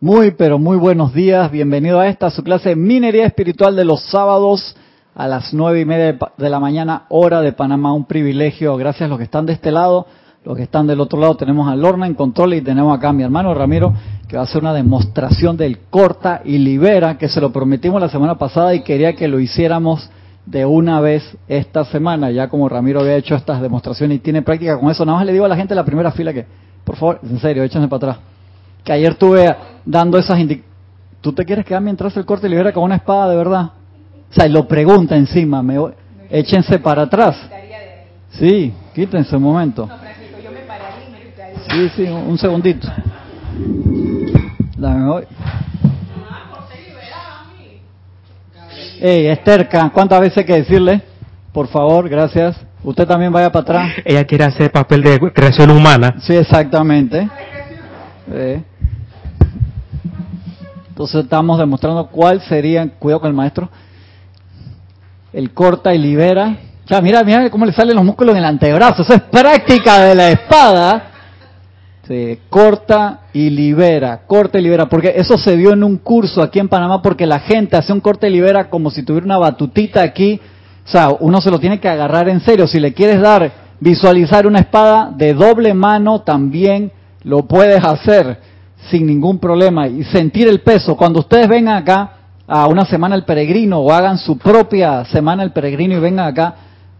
Muy, pero muy buenos días. Bienvenido a esta, su clase de Minería Espiritual de los sábados a las nueve y media de la mañana, hora de Panamá. Un privilegio. Gracias a los que están de este lado. Los que están del otro lado tenemos a Lorna en control y tenemos acá a mi hermano Ramiro que va a hacer una demostración del corta y libera que se lo prometimos la semana pasada y quería que lo hiciéramos de una vez esta semana, ya como Ramiro había hecho estas demostraciones y tiene práctica con eso. Nada más le digo a la gente de la primera fila que, por favor, en serio, échense para atrás que ayer tuve dando esas indicaciones. ¿Tú te quieres quedar mientras el corte libera con una espada de verdad? O sea, y lo pregunta encima, me échense para atrás. Sí, quítense un momento. Sí, sí, un segundito. Dame voy. Ey, Esterca, ¿cuántas veces hay que decirle? Por favor, gracias. Usted también vaya para atrás. Ella quiere hacer papel de creación humana. Sí, exactamente. Entonces estamos demostrando cuál sería, cuidado con el maestro, el corta y libera. Ya, mira, mira cómo le salen los músculos en el antebrazo. Eso es práctica de la espada. Se corta y libera, corta y libera, porque eso se dio en un curso aquí en Panamá, porque la gente hace un corte y libera como si tuviera una batutita aquí. O sea, uno se lo tiene que agarrar en serio. Si le quieres dar, visualizar una espada de doble mano, también lo puedes hacer sin ningún problema y sentir el peso. Cuando ustedes vengan acá a una semana el peregrino o hagan su propia semana el peregrino y vengan acá,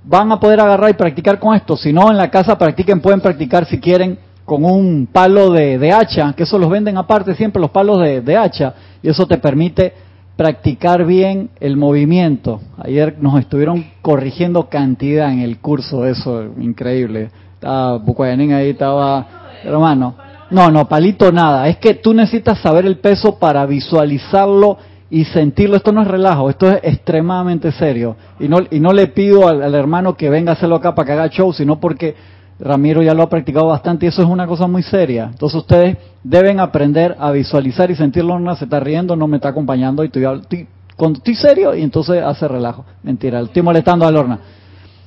van a poder agarrar y practicar con esto. Si no, en la casa practiquen, pueden practicar si quieren con un palo de, hacha, que eso los venden aparte siempre los palos de, de, hacha, y eso te permite practicar bien el movimiento. Ayer nos estuvieron corrigiendo cantidad en el curso, eso increíble. Estaba Bucuayanín ahí, estaba, hermano, no, no, palito nada. Es que tú necesitas saber el peso para visualizarlo y sentirlo. Esto no es relajo, esto es extremadamente serio. Y no, y no le pido al, hermano que venga a hacerlo acá para que haga show, sino porque Ramiro ya lo ha practicado bastante y eso es una cosa muy seria. Entonces ustedes deben aprender a visualizar y sentirlo. No se está riendo, no me está acompañando y estoy, estoy, estoy serio y entonces hace relajo. Mentira, estoy molestando a Lorna.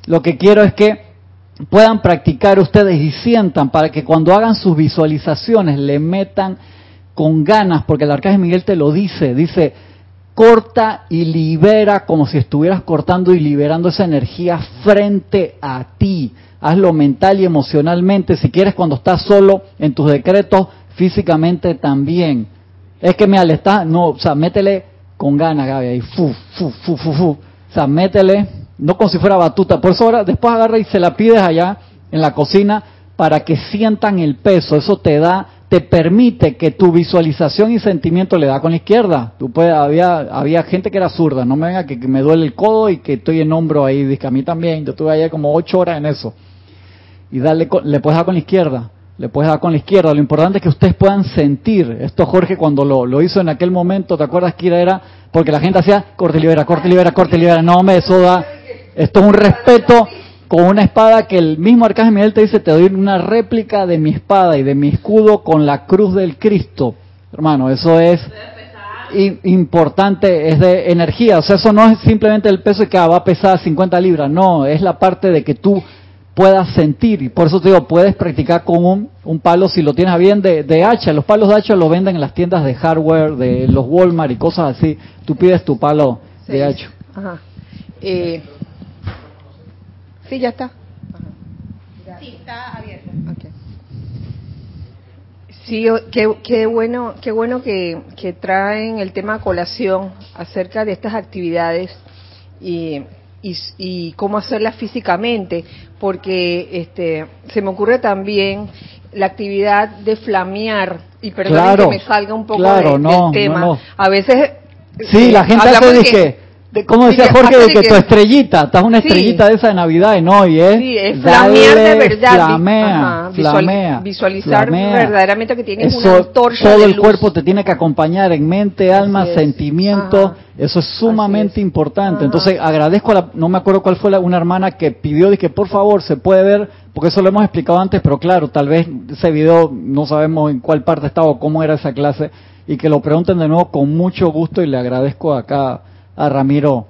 Lo que quiero es que puedan practicar ustedes y sientan para que cuando hagan sus visualizaciones le metan con ganas, porque el arcángel Miguel te lo dice, dice, corta y libera como si estuvieras cortando y liberando esa energía frente a ti. Hazlo mental y emocionalmente, si quieres cuando estás solo en tus decretos, físicamente también. Es que me está, no, o sea, métele con ganas, Gaby, ahí, fu, fu, fu, fu, fu. O sea, métele no como si fuera batuta. Por eso ahora después agarra y se la pides allá en la cocina para que sientan el peso. Eso te da, te permite que tu visualización y sentimiento le da con la izquierda. Tú puedes, había, había gente que era zurda, no me venga que, me duele el codo y que estoy en hombro ahí, dice a mí también. Yo estuve allá como ocho horas en eso. Y darle, le puedes dar con la izquierda le puedes dar con la izquierda. Lo importante es que ustedes puedan sentir. Esto Jorge cuando lo, lo hizo en aquel momento, ¿te acuerdas que era? Porque la gente hacía corte libera, corte libera, corte libera. No, me eso da esto es un respeto con una espada que el mismo Arcángel Miguel te dice, te doy una réplica de mi espada y de mi escudo con la cruz del Cristo. Hermano, eso es importante, es de energía. O sea, eso no es simplemente el peso que ah, va a pesar 50 libras, no, es la parte de que tú puedas sentir. Y por eso te digo, puedes practicar con un, un palo si lo tienes bien de, de, hacha. Los palos de hacha lo venden en las tiendas de hardware, de los Walmart y cosas así. Tú pides tu palo de hacha. Ajá. Eh, Sí, ya está. Sí, está abierto. Sí, qué, bueno, qué bueno que, traen el tema a colación acerca de estas actividades y, y, cómo hacerlas físicamente, porque este, se me ocurre también la actividad de flamear, y perdón que me salga un poco del tema. A veces Sí, la gente hace que, ¿Cómo decía Jorge de que, tu estrellita, estás una estrellita de esa de Navidad y no, y es, sí, es flamear de verdad, flamea, flamea, visualizar verdaderamente que tienes una antorcha Todo el cuerpo te tiene que acompañar en mente, alma, sentimiento, eso es sumamente importante. Entonces agradezco, a la, no me acuerdo cuál fue la, una hermana que pidió, de que por favor se puede ver, porque eso lo hemos explicado antes, pero claro, tal vez ese video no sabemos en cuál parte estaba o cómo era esa clase, y que lo pregunten de nuevo con mucho gusto y le agradezco acá a Ramiro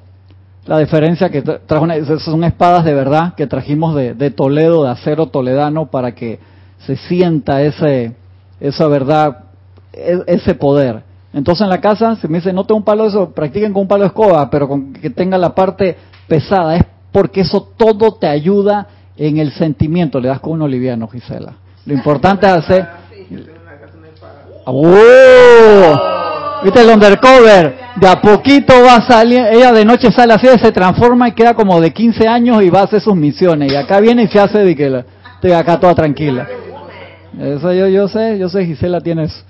la diferencia que trajo son espadas de verdad que trajimos de, Toledo, de acero toledano, para que se sienta ese, esa verdad e- ese poder. Entonces en la casa se me dice, no tengo un palo de eso, practiquen con un palo de escoba, pero con que tenga la parte pesada. Es porque eso todo te ayuda en el sentimiento. Le das con uno liviano, Gisela. Lo importante es hacer... ¡Oh! ¿Viste el undercover? De a poquito va salir, ella de noche sale así, se transforma y queda como de 15 años y va a hacer sus misiones. Y acá viene y se hace de que la, acá toda tranquila. Eso yo, yo sé, yo sé, Gisela tiene eso.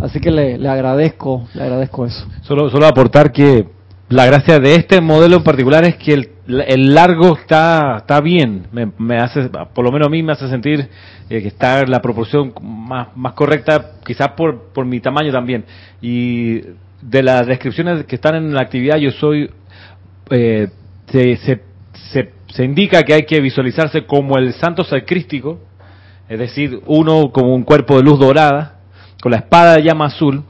Así que le, le agradezco, le agradezco eso. Solo, solo aportar que la gracia de este modelo en particular es que el, el largo está, está bien. Me, me hace, por lo menos a mí me hace sentir eh, que está la proporción más, más correcta, quizás por, por mi tamaño también. Y de las descripciones que están en la actividad, yo soy, eh, se, se, se, se indica que hay que visualizarse como el santo sacrístico, es decir, uno como un cuerpo de luz dorada, con la espada de llama azul,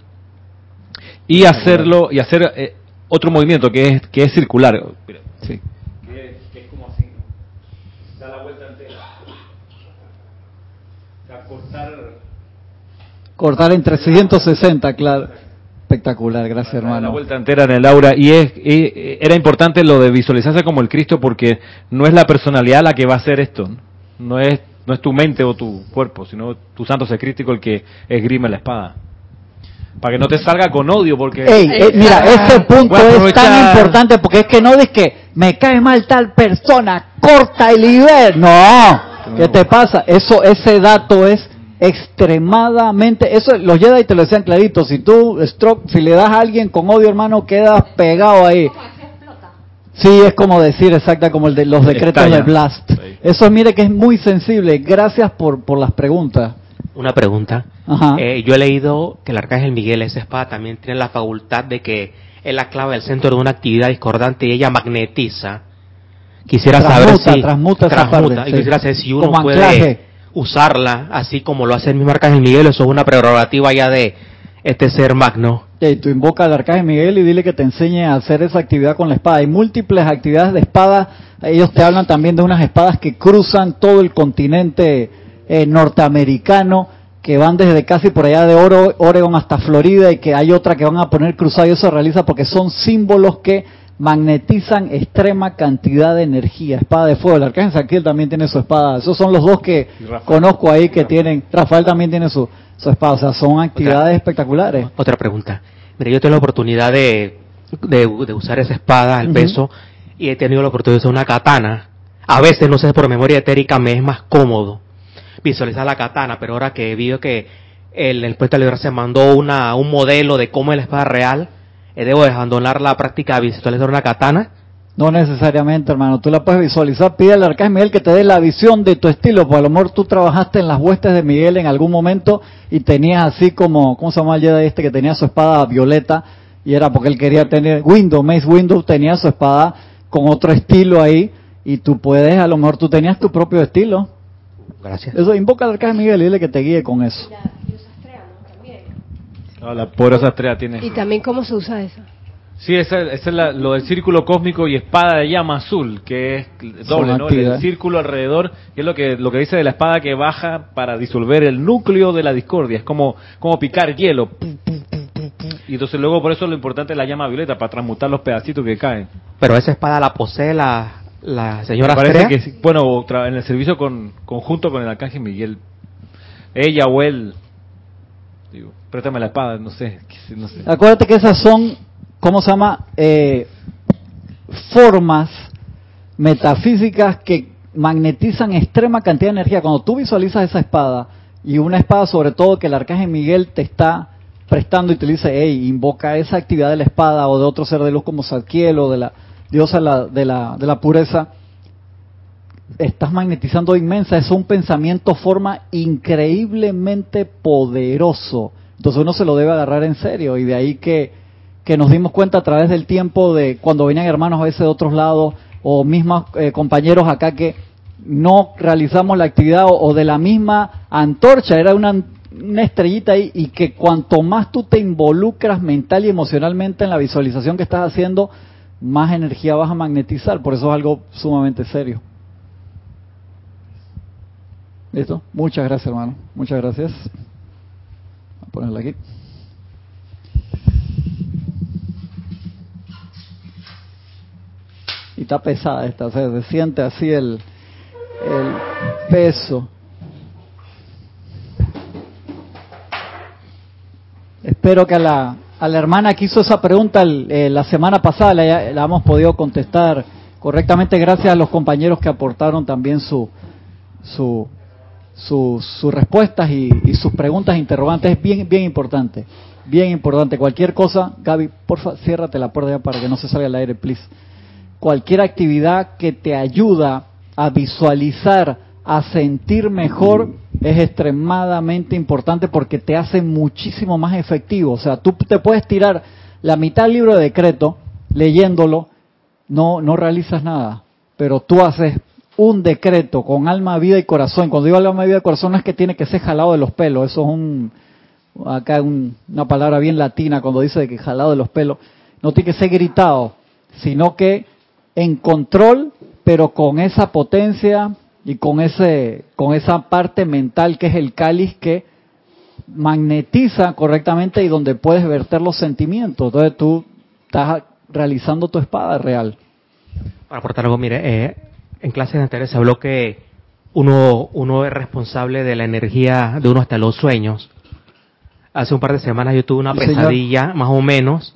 y hacerlo, y hacer eh, otro movimiento que es, que es circular. Sí. Que, que es como así, ¿no? Da la vuelta entera. O sea, cortar, Cortar en 360, claro. Espectacular, gracias dar la hermano. vuelta entera en el aura. Y es, y era importante lo de visualizarse como el Cristo porque no es la personalidad la que va a hacer esto. ¿no? No es, no es tu mente o tu cuerpo, sino tu santo secrístico el que esgrime la espada. Para que no te salga con odio porque... Ey, eh, mira, ese punto es tan importante porque es que no es que me cae mal tal persona, corta y libera. No, ¿qué te pasa? Eso, ese dato es extremadamente, eso los Jedi te lo decían clarito, si tú, Stroke, si le das a alguien con odio hermano, quedas pegado ahí. Sí, es como decir exacta como el de los decretos Estalla. de Blast. Sí. Eso mire que es muy sensible. Gracias por, por las preguntas. Una pregunta. Ajá. Eh, yo he leído que el arcángel Miguel, esa espada, también tiene la facultad de que es la clave del centro de una actividad discordante y ella magnetiza. Quisiera Transmuta, saber si transmuta parte, y quisiera saber si uno puede anclaje. usarla así como lo hace el mismo arcángel Miguel. Eso es una prerrogativa ya de este ser magno. Y tú invoca al arcángel Miguel y dile que te enseñe a hacer esa actividad con la espada. Hay múltiples actividades de espada. Ellos te hablan también de unas espadas que cruzan todo el continente eh, norteamericano, que van desde casi por allá de Oro, Oregon hasta Florida y que hay otra que van a poner cruzada y eso se realiza porque son símbolos que magnetizan extrema cantidad de energía. Espada de fuego. El arcángel Saquiel también tiene su espada. Esos son los dos que conozco ahí que tienen. Rafael también tiene su, su espada. O sea, son actividades espectaculares. Otra pregunta. Mira, yo tengo la oportunidad de, de, de usar esa espada al peso y he tenido la oportunidad de usar una katana. A veces, no sé, por memoria etérica me es más cómodo visualizar la katana, pero ahora que vi que el, el puesto de se mandó una, un modelo de cómo es la espada real, eh, debo de abandonar la práctica de visualizar una katana. No necesariamente, hermano. Tú la puedes visualizar. Pide al arcángel Miguel que te dé la visión de tu estilo. Porque a lo mejor tú trabajaste en las huestes de Miguel en algún momento y tenías así como, ¿cómo se llama el Jedi este que tenía su espada violeta? Y era porque él quería tener, Windows, Mace Windows tenía su espada con otro estilo ahí. Y tú puedes, a lo mejor tú tenías tu propio estilo. Gracias. Eso, invoca al arcángel Miguel y dile que te guíe con eso. Ah, la poderosa estrella tiene... Y también cómo se usa eso. Sí, ese, ese es la- lo del círculo cósmico y espada de llama azul, que es doble, ¿no? El círculo alrededor, que es lo que, lo que dice de la espada que baja para disolver el núcleo de la discordia. Es como, como picar hielo. Y entonces luego por eso lo importante es la llama violeta, para transmutar los pedacitos que caen. Pero esa espada la posee la, la Me señora parece Astrea. que, bueno, en el servicio con, conjunto con el arcángel Miguel, ella o él, digo, préstame la espada, no sé, no sé. Acuérdate que esas son, ¿cómo se llama? Eh, formas metafísicas que magnetizan extrema cantidad de energía. Cuando tú visualizas esa espada, y una espada sobre todo que el arcángel Miguel te está prestando y te dice, hey, invoca esa actividad de la espada o de otro ser de luz como Zadkiel o de la diosa la, de la, de la pureza, estás magnetizando inmensa, es un pensamiento forma increíblemente poderoso. Entonces uno se lo debe agarrar en serio y de ahí que, que nos dimos cuenta a través del tiempo de cuando venían hermanos a veces de otros lados o mismos eh, compañeros acá que no realizamos la actividad o, o de la misma antorcha, era una, una estrellita ahí y que cuanto más tú te involucras mental y emocionalmente en la visualización que estás haciendo, más energía vas a magnetizar. Por eso es algo sumamente serio. ¿Listo? Muchas gracias, hermano. Muchas gracias. Voy a ponerla aquí. Y está pesada esta, o sea, se siente así el, el peso. Espero que a la a la hermana que hizo esa pregunta eh, la semana pasada la, hemos podido contestar correctamente gracias a los compañeros que aportaron también su, su, sus respuestas y, y, sus preguntas interrogantes. Es bien, bien importante, bien importante. Cualquier cosa, Gaby, porfa, ciérrate la puerta ya para que no se salga el aire, please. Cualquier actividad que te ayuda a visualizar, a sentir mejor, es extremadamente importante porque te hace muchísimo más efectivo. O sea, tú te puedes tirar la mitad del libro de decreto leyéndolo, no, no realizas nada, pero tú haces un decreto con alma, vida y corazón. Cuando digo alma, vida y corazón no es que tiene que ser jalado de los pelos, eso es un, acá un, una palabra bien latina cuando dice de que jalado de los pelos, no tiene que ser gritado, sino que en control, pero con esa potencia y con ese con esa parte mental que es el cáliz que magnetiza correctamente y donde puedes verter los sentimientos. Entonces tú estás realizando tu espada real. Para aportar algo, mire, eh, en clases anteriores se habló que uno, uno es responsable de la energía de uno hasta los sueños. Hace un par de semanas yo tuve una pesadilla, señor. más o menos,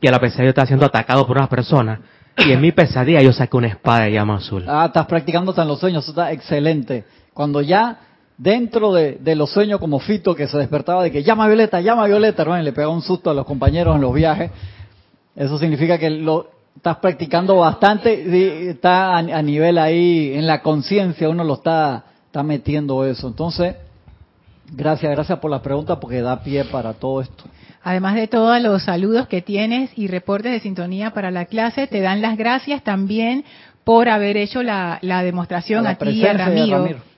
y a la pesadilla yo estaba siendo atacado por unas personas. Y en mi pesadilla yo saqué una espada de llama azul. Ah, estás practicando en los sueños, eso está excelente. Cuando ya dentro de, los sueños como Fito que se despertaba de que llama Violeta, llama Violeta, hermano, y le pegaba un susto a los compañeros en los viajes, eso significa que lo estás practicando bastante, sí, está a, a nivel ahí en la conciencia, uno lo está, está metiendo eso. Entonces, gracias, gracias por la pregunta porque da pie para todo esto. Además de todos los saludos que tienes y reportes de sintonía para la clase, te dan las gracias también por haber hecho la, la demostración A la ti y a de Ramiro.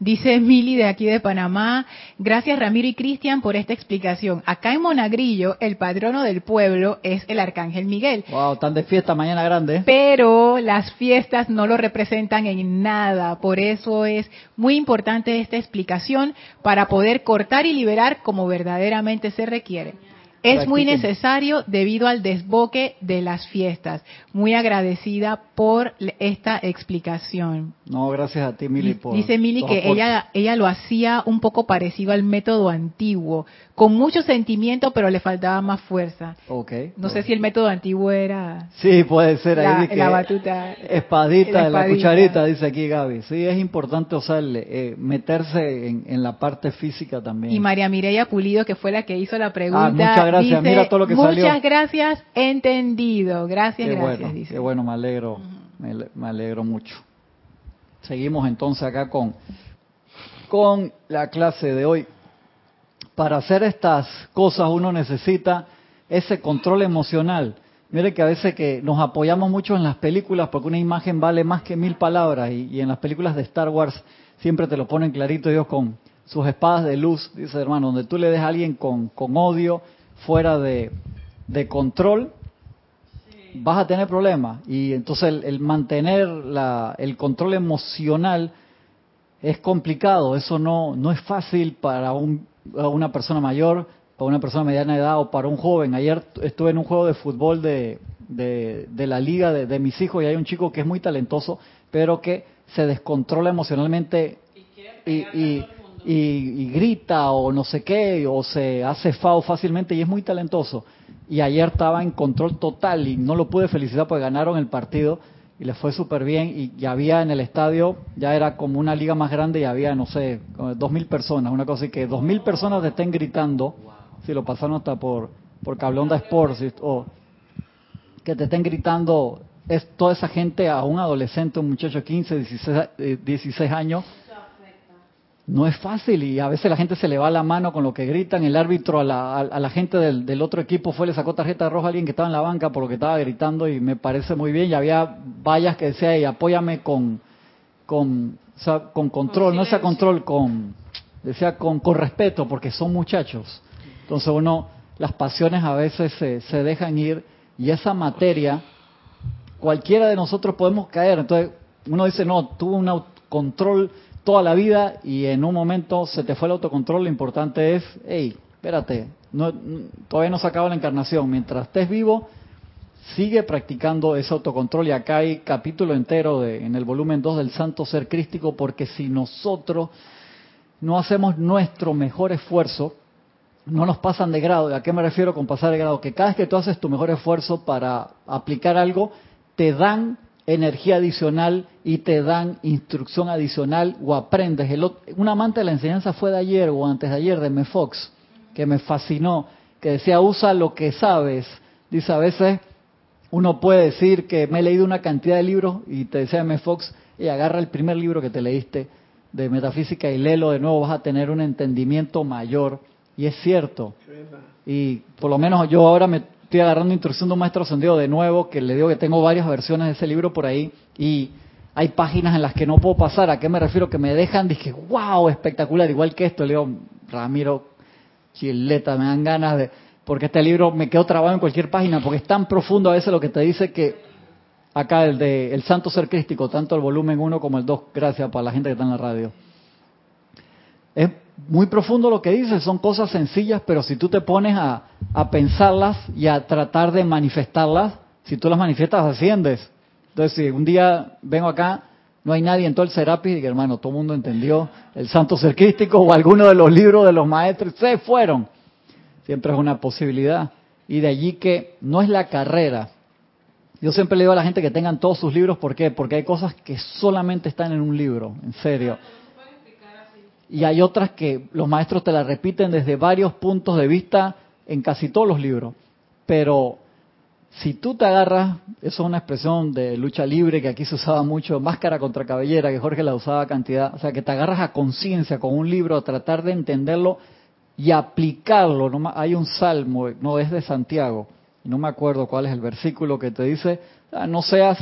Dice Mili de aquí de Panamá, gracias Ramiro y Cristian por esta explicación. Acá en Monagrillo, el patrono del pueblo es el Arcángel Miguel. Wow, están de fiesta mañana grande. ¿eh? Pero las fiestas no lo representan en nada, por eso es muy importante esta explicación para poder cortar y liberar como verdaderamente se requiere. Es muy necesario debido al desboque de las fiestas. Muy agradecida por esta explicación. No, gracias a ti, Mili, por Dice Mili que aportes. ella, ella lo hacía un poco parecido al método antiguo, con mucho sentimiento, pero le faltaba más fuerza. Ok. No sé si el método antiguo era Sí, puede ser ahí. la, que la batuta. Espadita, La de la espadita. cucharita, dice aquí Gaby. Sí, es importante, el, eh, meterse en, en la parte física también. Y María Mireya Pulido, que fue la que hizo la pregunta. Ah, muchas gracias. dice, Mira todo lo que Muchas salió". gracias, entendido. Gracias, qué gracias. bueno, dice. qué bueno, me alegro, me, me alegro mucho. Seguimos entonces acá con, con la clase de hoy. Para hacer estas cosas uno necesita ese control emocional. Mire que a veces que nos apoyamos mucho en las películas porque una imagen vale más que mil palabras y, en las películas de Star Wars siempre te lo ponen clarito ellos con sus espadas de luz, dice hermano, donde tú le des a alguien con, con odio fuera de, de control, vas a tener problemas. Y entonces el, el mantener la, el control emocional es complicado. Eso no, no es fácil para un, una persona mayor, para una persona de mediana edad o para un joven. Ayer estuve en un juego de fútbol de, de, de la liga de, de mis hijos y hay un chico que es muy talentoso, pero que se descontrola emocionalmente y, y, y- y grita o no sé qué, o se hace FAO fácilmente y es muy talentoso. Y ayer estaba en control total y no lo pude felicitar porque ganaron el partido y le fue súper bien y había en el estadio, ya era como una liga más grande y había, no sé, dos mil personas, una cosa así que dos mil personas te estén gritando, si lo pasaron hasta por, por Cablonda Sports o que te estén gritando, es toda esa gente a un adolescente, un muchacho de 15, 16, eh, 16 años, no es fácil y a veces la gente se le va la mano con lo que gritan. El árbitro a la, a, a la gente del, del otro equipo fue, le sacó tarjeta roja a alguien que estaba en la banca por lo que estaba gritando y me parece muy bien. Y había vallas que decía, "Ey, apóyame con, con, o sea, con control, no sea control, con, decía con, con respeto porque son muchachos. Entonces uno, las pasiones a veces se, se dejan ir y esa materia, cualquiera de nosotros podemos caer. Entonces uno dice, no, tuvo un autocontrol toda la vida y en un momento se te fue el autocontrol. Lo importante es, hey, espérate, no, todavía no se acaba la encarnación. Mientras estés vivo, sigue practicando ese autocontrol y acá hay capítulo entero de, en el volumen 2 del Santo Ser Crístico porque si nosotros no hacemos nuestro mejor esfuerzo, no nos pasan de grado. ¿A qué me refiero con pasar de grado? Que cada vez que tú haces tu mejor esfuerzo para aplicar algo, te dan energía adicional y te dan instrucción adicional o aprendes. El, un amante de la enseñanza fue de ayer o antes de ayer, de M. Fox, que me fascinó, que decía, usa lo que sabes. Dice, a veces uno puede decir que me he leído una cantidad de libros y te decía M. Fox, y agarra el primer libro que te leíste de metafísica y léelo de nuevo, vas a tener un entendimiento mayor. Y es cierto. Y por lo menos yo ahora me estoy agarrando instrucción de un maestro ascendido de nuevo, que le digo que tengo varias versiones de ese libro por ahí, y hay páginas en las que no puedo pasar. ¿A qué me refiero? Que me dejan, dije, wow, espectacular, igual que esto. Le digo, Ramiro, chileta, me dan ganas de... Porque este libro me quedó trabado en cualquier página, porque es tan profundo a veces lo que te dice que acá el de El Santo Ser Crístico, tanto el volumen 1 como el 2, gracias para la gente que está en la radio. Es muy profundo lo que dice, son cosas sencillas, pero si tú te pones a, pensarlas y a tratar de manifestarlas, si tú las manifiestas, asciendes. Entonces, si un día vengo acá, no hay nadie en todo el Serapis, y hermano, todo el mundo entendió el Santo Ser Crístico o alguno de los libros de los maestros, se fueron. Siempre es una posibilidad. Y de allí que no es la carrera. Yo siempre le digo a la gente que tengan todos sus libros, ¿por qué? Porque hay cosas que solamente están en un libro, en serio y hay otras que los maestros te las repiten desde varios puntos de vista en casi todos los libros. Pero si tú te agarras, eso es una expresión de lucha libre que aquí se usaba mucho, máscara contra cabellera, que Jorge la usaba cantidad, o sea, que te agarras a conciencia con un libro, a tratar de entenderlo y aplicarlo. No, hay un salmo, no es de Santiago, no me acuerdo cuál es el versículo que te dice, ah, no seas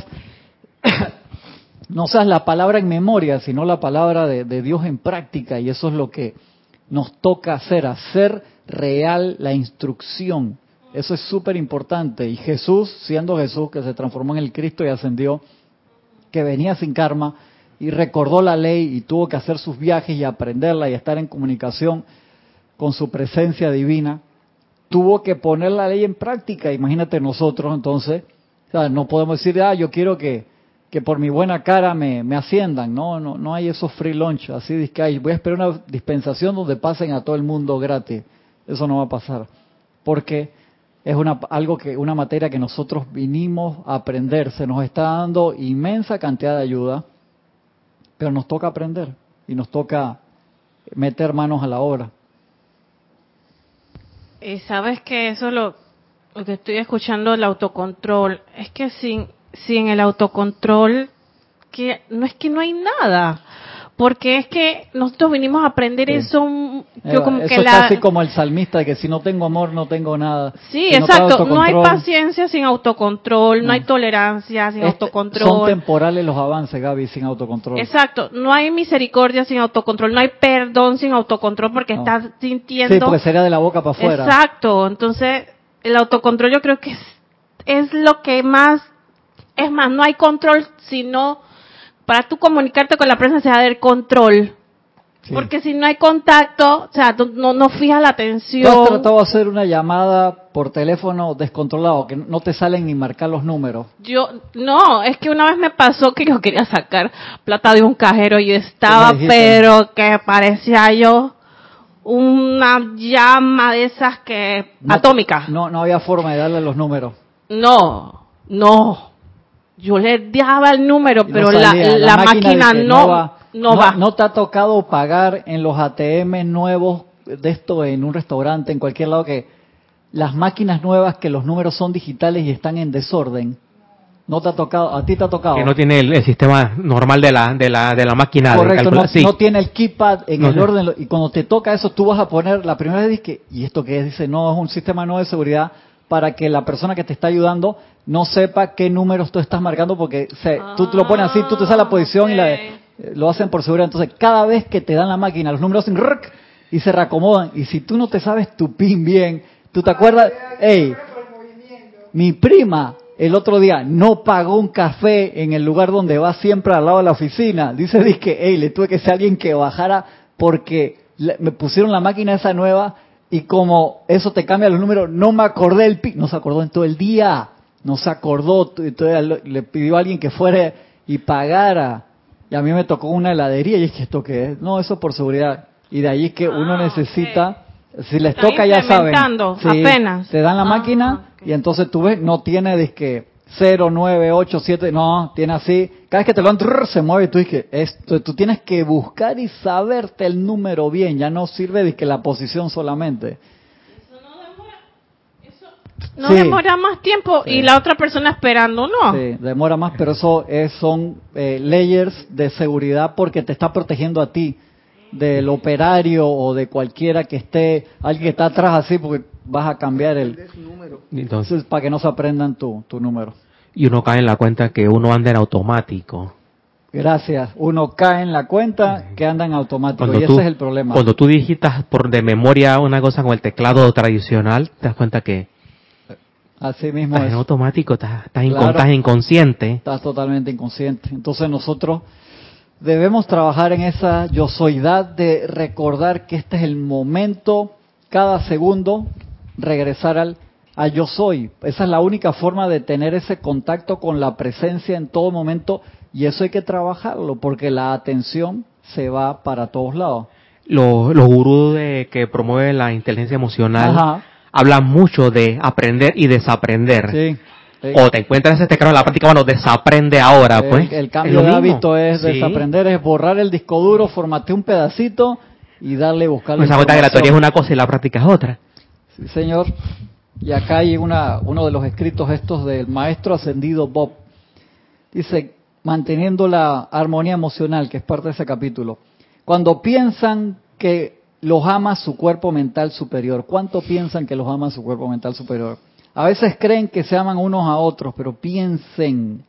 no seas la palabra en memoria, sino la palabra de, Dios en práctica. Y eso es lo que nos toca hacer, hacer real la instrucción. Eso es súper importante. Y Jesús, siendo Jesús, que se transformó en el Cristo y ascendió, que venía sin karma y recordó la ley y tuvo que hacer sus viajes y aprenderla y estar en comunicación con su presencia divina, tuvo que poner la ley en práctica. Imagínate nosotros entonces, no podemos decir, ah, yo quiero que, que por mi buena cara me, me asciendan. No, no, no hay esos free lunch. Así es que hay, voy a esperar una dispensación donde pasen a todo el mundo gratis. Eso no va a pasar. Porque es una, algo que, una materia que nosotros vinimos a aprender. Se nos está dando inmensa cantidad de ayuda, pero nos toca aprender y nos toca meter manos a la obra. Y sabes que eso lo, lo que estoy escuchando, el autocontrol, es que sin si en el autocontrol, que no es que no hay nada, porque es que nosotros vinimos a aprender eso yo como que es casi como el salmista de que si no tengo amor no tengo nada. Sí exacto no, hay paciencia sin autocontrol no, hay tolerancia sin este, autocontrol. son temporales los avances Gaby sin autocontrol. Exacto no hay misericordia sin autocontrol no hay perdón sin autocontrol porque estás sintiendo sí porque sería de la boca para afuera. Exacto entonces el autocontrol yo creo que es, es lo que más es más, no hay control, sino para tú comunicarte con la presencia del control. Porque si no hay contacto, o sea, no, no fijas la atención. ¿Tú has tratado de hacer una llamada por teléfono descontrolado, que no te salen ni marcar los números? Yo, no, es que una vez me pasó que yo quería sacar plata de un cajero y estaba, pero que parecía yo una llama de esas que, atómica. No, no había forma de darle los números. No, no yo le daba el número, pero la, la, máquina, no, va, no, va. ¿No te ha tocado pagar en los ATM nuevos de esto en un restaurante, en cualquier lado, que las máquinas nuevas que los números son digitales y están en desorden? ¿No te ha tocado? ¿A ti te ha tocado? Que no tiene el, sistema normal de la, de la, de la máquina. Correcto, no, tiene el keypad en el orden. Y cuando te toca eso, tú vas a poner, la primera vez que, ¿y esto que es? Dice, no, es un sistema nuevo de seguridad para que la persona que te está ayudando no sepa qué números tú estás marcando porque tú te lo pones así, tú te sabes la posición y eh, lo hacen por seguridad. Entonces, cada vez que te dan la máquina, los números hacen y se reacomodan. Y si tú no te sabes tu pin bien, tú te acuerdas, hey, mi prima el otro día no pagó un café en el lugar donde va siempre al lado de la oficina. Dice, dice, hey, le tuve que ser alguien que bajara porque me pusieron la máquina esa nueva y como eso te cambia los números, no me acordé el pin, no se acordó en todo el día. no se acordó, entonces le pidió a alguien que fuera y pagara. Y a mí me tocó una heladería y es que esto qué es, no, eso por seguridad. Y de ahí es que uno Ah, necesita, si les toca ya saben, Sí, apenas. te dan la Ah, máquina y entonces tú ves, no tiene disque 0, 9, 8, 7, no, tiene así, cada vez que te lo dan, se mueve y tú dices, esto, tú tienes que buscar y saberte el número bien, ya no sirve de que la posición solamente. No Sí. demora más tiempo y la otra persona esperando, no. Sí, demora más, pero eso es, son eh, layers de seguridad porque te está protegiendo a ti del operario o de cualquiera que esté, alguien que está atrás así, porque vas a cambiar el... Entonces, para que no se aprendan tu, tu número. Y uno cae en la cuenta que uno anda en automático. Gracias. Uno cae en la cuenta que anda en automático y tú, ese es el problema. Cuando tú digitas por de memoria una cosa con el teclado tradicional, te das cuenta que Así mismo estás en es. automático, estás, estás, incon- Claro. estás inconsciente. Estás totalmente inconsciente. Entonces nosotros debemos trabajar en esa yo soydad de recordar que este es el momento, cada segundo, regresar al, al yo soy. Esa es la única forma de tener ese contacto con la presencia en todo momento y eso hay que trabajarlo porque la atención se va para todos lados. Los, los gurús de, que promueven la inteligencia emocional Ajá. hablan mucho de aprender y desaprender. Sí. sí. O te encuentras ese teclado en la práctica, bueno, desaprende ahora, El- pues. el, cambio de mismo. hábito es Sí. desaprender, es borrar el disco duro, formatear un pedacito y darle buscar Me da cuenta que la teoría es una cosa y la práctica es otra. Sí, señor. Y acá hay una, uno de los escritos estos del maestro ascendido Bob. Dice, manteniendo la armonía emocional, que es parte de ese capítulo. Cuando piensan que los ama su cuerpo mental superior, ¿cuánto piensan que los ama su cuerpo mental superior? A veces creen que se aman unos a otros, pero piensen,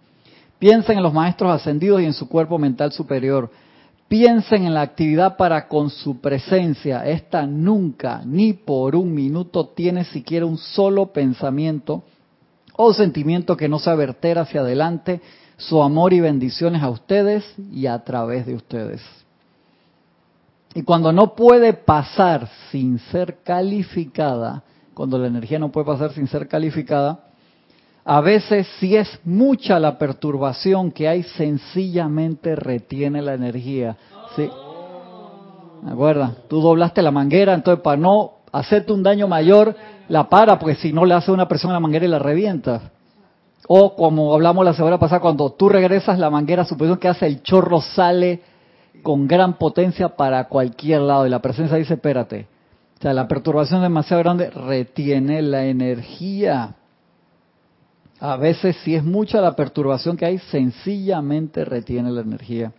piensen en los maestros ascendidos y en su cuerpo mental superior. Piensen en la actividad para con su presencia. Esta nunca, ni por un minuto, tiene siquiera un solo pensamiento o sentimiento que no sea verter hacia adelante su amor y bendiciones a ustedes y a través de ustedes. Y cuando no puede pasar sin ser calificada, cuando la energía no puede pasar sin ser calificada, a veces si es mucha la perturbación que hay, sencillamente retiene la energía. ¿Sí? ¿Me? Tú doblaste la manguera, entonces para no hacerte un daño mayor, la para, porque si no le hace una presión a la manguera y la revienta. O como hablamos la semana pasada, cuando tú regresas la manguera, supongo que hace el chorro sale con gran potencia para cualquier lado y la presencia dice, espérate. O sea, la perturbación demasiado grande, retiene la energía. A veces, si es mucha la perturbación que hay, sencillamente retiene la energía.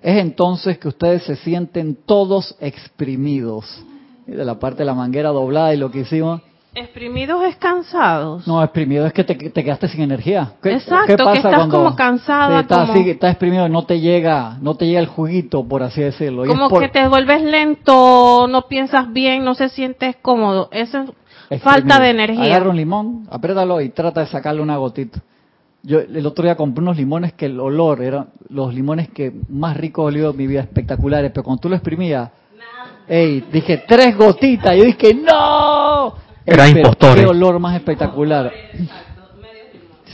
Es entonces que ustedes se sienten todos exprimidos. Y de la parte de la manguera doblada y lo que hicimos, Exprimidos es cansados. no, exprimido es que te, te quedaste sin energía. ¿Qué, Exacto, qué que estás cuando como cansada, estás, como- así, estás exprimido, no te llega, no te llega el juguito, por así decirlo. Y Como por- que te vuelves lento, no piensas bien, no se sientes cómodo. Eso. Falta de energía. Agarra un limón, apriétalo y trata de sacarle una gotita. Yo el otro día compré unos limones que el olor eran los limones que más ricos he olido en mi vida, espectaculares, pero cuando tú lo exprimías, ey, dije tres gotitas, yo dije no, pero impostores. Qué olor más espectacular.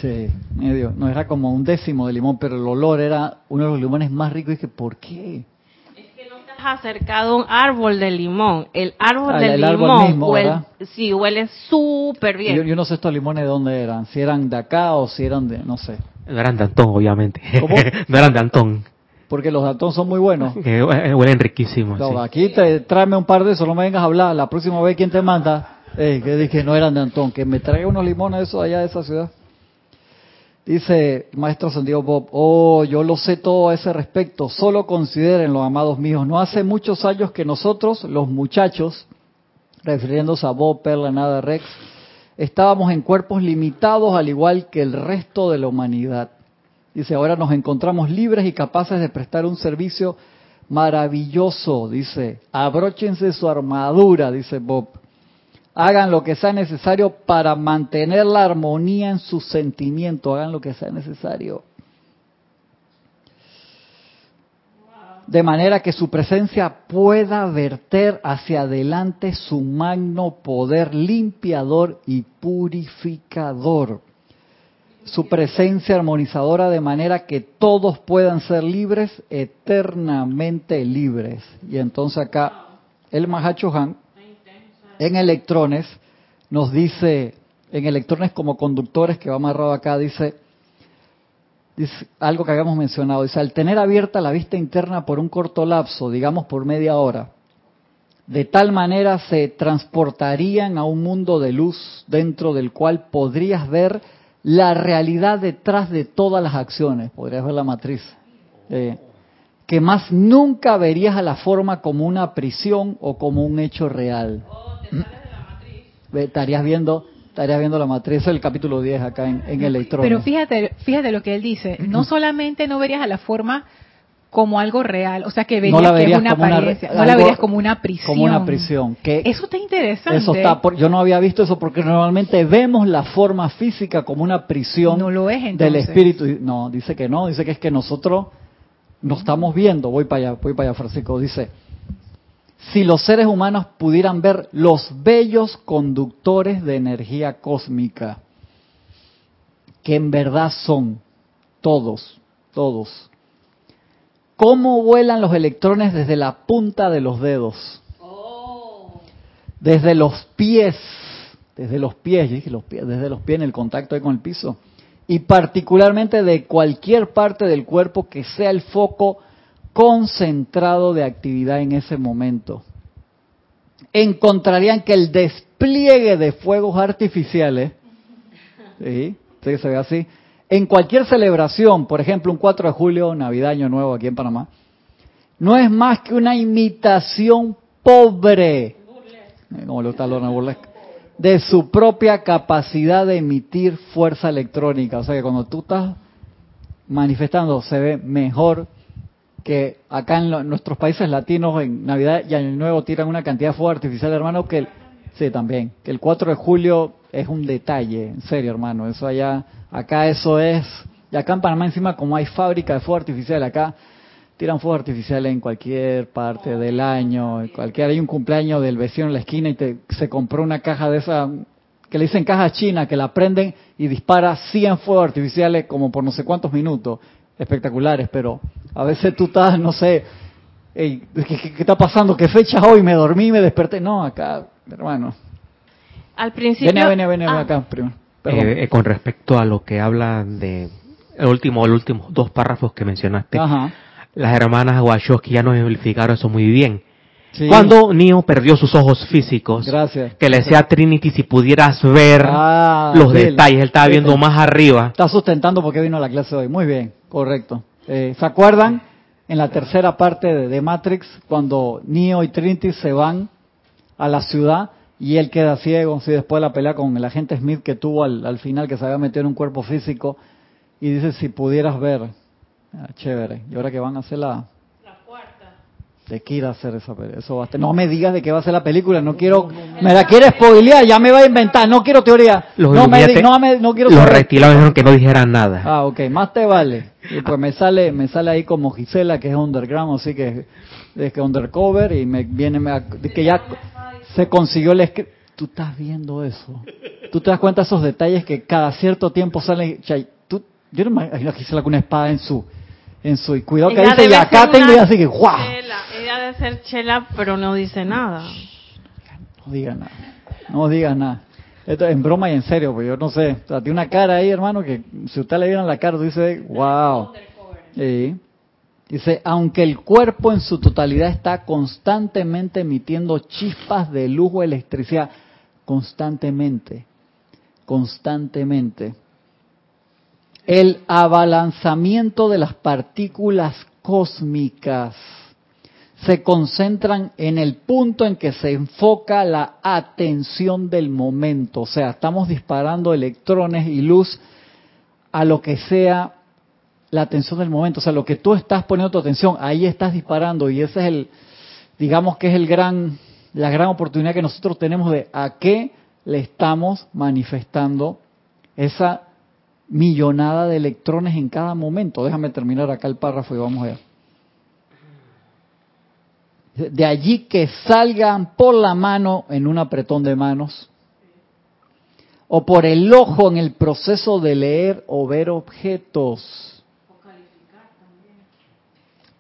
Sí, medio, no era como un décimo de limón, pero el olor era uno de los limones más ricos. Y dije, ¿por qué? Acercado a un árbol de limón. El árbol Ah, del el árbol limón mismo, huele, sí, huele súper bien. Yo, yo no sé estos limones de dónde eran, si eran de acá o si eran de, no sé. No eran de Antón, obviamente. ¿Cómo? no eran de Antón. Porque los datón son muy buenos. Que hue- huelen riquísimos. No, sí. Aquí te tráeme un par de esos, no me vengas a hablar. La próxima vez, ¿quién te manda? Ey, que dije no eran de Antón, que me traiga unos limones de esos allá de esa ciudad. Dice el maestro ascendido Bob, oh, yo lo sé todo a ese respecto, solo considérenlo, amados míos, no hace muchos años que nosotros, los muchachos, refiriéndose a Bob, Perla, Nada, Rex, estábamos en cuerpos limitados al igual que el resto de la humanidad. Dice, ahora nos encontramos libres y capaces de prestar un servicio maravilloso, dice, abróchense su armadura, dice Bob. Hagan lo que sea necesario para mantener la armonía en sus sentimientos, hagan lo que sea necesario. De manera que su presencia pueda verter hacia adelante su magno poder limpiador y purificador. su presencia armonizadora de manera que todos puedan ser libres, eternamente libres. Y entonces acá el Mahacho Han en electrones nos dice, en electrones como conductores que va amarrado acá, dice, dice algo que habíamos mencionado, dice, al tener abierta la vista interna por un corto lapso, digamos por media hora, de tal manera se transportarían a un mundo de luz dentro del cual podrías ver la realidad detrás de todas las acciones, podrías ver la matriz, eh, que más nunca verías a la forma como una prisión o como un hecho real. Ve, Estarías viendo, estarías viendo la matriz, el capítulo 10 acá en, en electrones. Pero fíjate, fíjate lo que él dice. No solamente no verías a la forma como algo real, o sea que verías, la que es verías una como una- apariencia, no la verías como una prisión. como una prisión, que Eso está interesante. Eso está, por- yo no había visto eso porque normalmente vemos la forma física como una prisión No lo es, del espíritu. No, dice que no, dice que es que nosotros nos estamos viendo. Voy para allá, voy para allá, Francisco. Dice, si los seres humanos pudieran ver los bellos conductores de energía cósmica, que en verdad son todos, todos. ¿Cómo vuelan los electrones desde la punta de los dedos? desde los pies, desde los pies, yo los pies, desde los pies en el contacto con el piso, y particularmente de cualquier parte del cuerpo que sea el foco concentrado de actividad en ese momento. Encontrarían que el despliegue de fuegos artificiales, ¿sí? Sí, se ve así, en cualquier celebración, por ejemplo un 4 de julio, Navidad, Año Nuevo aquí en Panamá, no es más que una imitación pobre, como le Burlesque, de su propia capacidad de emitir fuerza electrónica. O sea que cuando tú estás manifestando se ve mejor que acá en lo- nuestros países latinos en Navidad y Año Nuevo tiran una cantidad de fuego artificial, hermano, que el, sí también, que el 4 de julio es un detalle, en serio, hermano, eso allá, acá eso es, y acá en Panamá encima como hay fábrica de fuego artificial, acá tiran fuego artificial en cualquier parte del año, en cualquier hay un cumpleaños del vecino en la esquina y te, se compró una caja de esa que le dicen caja china, que la prenden y dispara 100 fuegos artificiales como por no sé cuántos minutos, espectaculares, pero a veces tú estás, no sé, ey, ¿qué, qué- qué está pasando? ¿Qué fecha es hoy? Me dormí, me desperté. No, acá, hermano. Al principio. Ah, acá primero. Eh, eh, con respecto a lo que hablan de el último, los últimos dos párrafos que mencionaste, Ajá. las hermanas Wachowski ya nos explicaron eso muy bien. Sí. Cuando Neo perdió sus ojos físicos, Gracias. que le decía a Trinity si pudieras ver Ah, los sí, detalles, él estaba viendo más arriba. Está sustentando porque vino a la clase hoy. Muy bien, correcto. Eh, ¿Se acuerdan? En la tercera parte de, de Matrix, cuando Neo y Trinity se van a la ciudad y él queda ciego, sí, después de la pelea con el agente Smith que tuvo al, al final, que se había metido en un cuerpo físico, y dice, si pudieras ver, Ah, chévere, y ahora que van a hacer la... Ir a hacer esa película. Eso va a No me digas de qué va a ser la película. No quiero. Me la quiere spoilear. Ya me va a inventar. No quiero teoría. Los no, me, no, me- no quiero los saber. reptilados dijeron que no dijeran nada. Ah, ok, más te vale. Y pues me sale, me sale ahí como Gisela, que es underground, así que es que undercover, y me viene, me, que ya se consiguió el. Tú estás viendo eso. Tú te das cuenta de esos detalles que cada cierto tiempo salen. Chay, tú, yo no me imagino a Gisela con una espada en su, en su, cuidado que dice, y acá tengo, y así que, ¡guau! chela, Ella debe ser chela, pero no dice nada. No digas nada. No digas nada. Esto en broma y en serio, pues yo no sé. O sea, tiene una cara ahí, hermano, que si usted le viera la cara, tú dices, wow. Sí. Dice, aunque el cuerpo en su totalidad está constantemente emitiendo chispas de luz o electricidad, constantemente, constantemente. El abalanzamiento de las partículas cósmicas se concentran en el punto en que se enfoca la atención del momento. O sea, estamos disparando electrones y luz a lo que sea la atención del momento. O sea, lo que tú estás poniendo tu atención, ahí estás disparando y ese es el, digamos que es el gran, la gran oportunidad que nosotros tenemos de a qué le estamos manifestando esa millonada de electrones en cada momento. Déjame terminar acá el párrafo y vamos allá. De allí que salgan por la mano en un apretón de manos o por el ojo en el proceso de leer o ver objetos,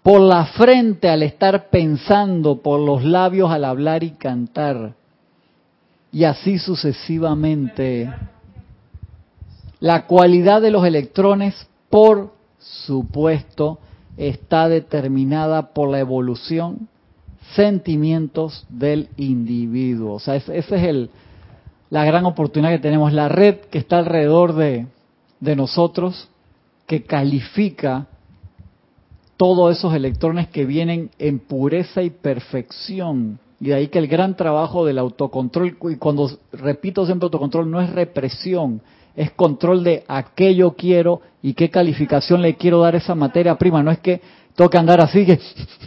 por la frente al estar pensando, por los labios al hablar y cantar, y así sucesivamente. La cualidad de los electrones, por supuesto, está determinada por la evolución, sentimientos del individuo. O sea, esa es el, la gran oportunidad que tenemos. La red que está alrededor de, de nosotros, que califica todos esos electrones que vienen en pureza y perfección. Y de ahí que el gran trabajo del autocontrol, y cuando repito siempre autocontrol, no es represión, es control de aquello quiero y qué calificación le quiero dar a esa materia prima. No es que tengo que andar así, que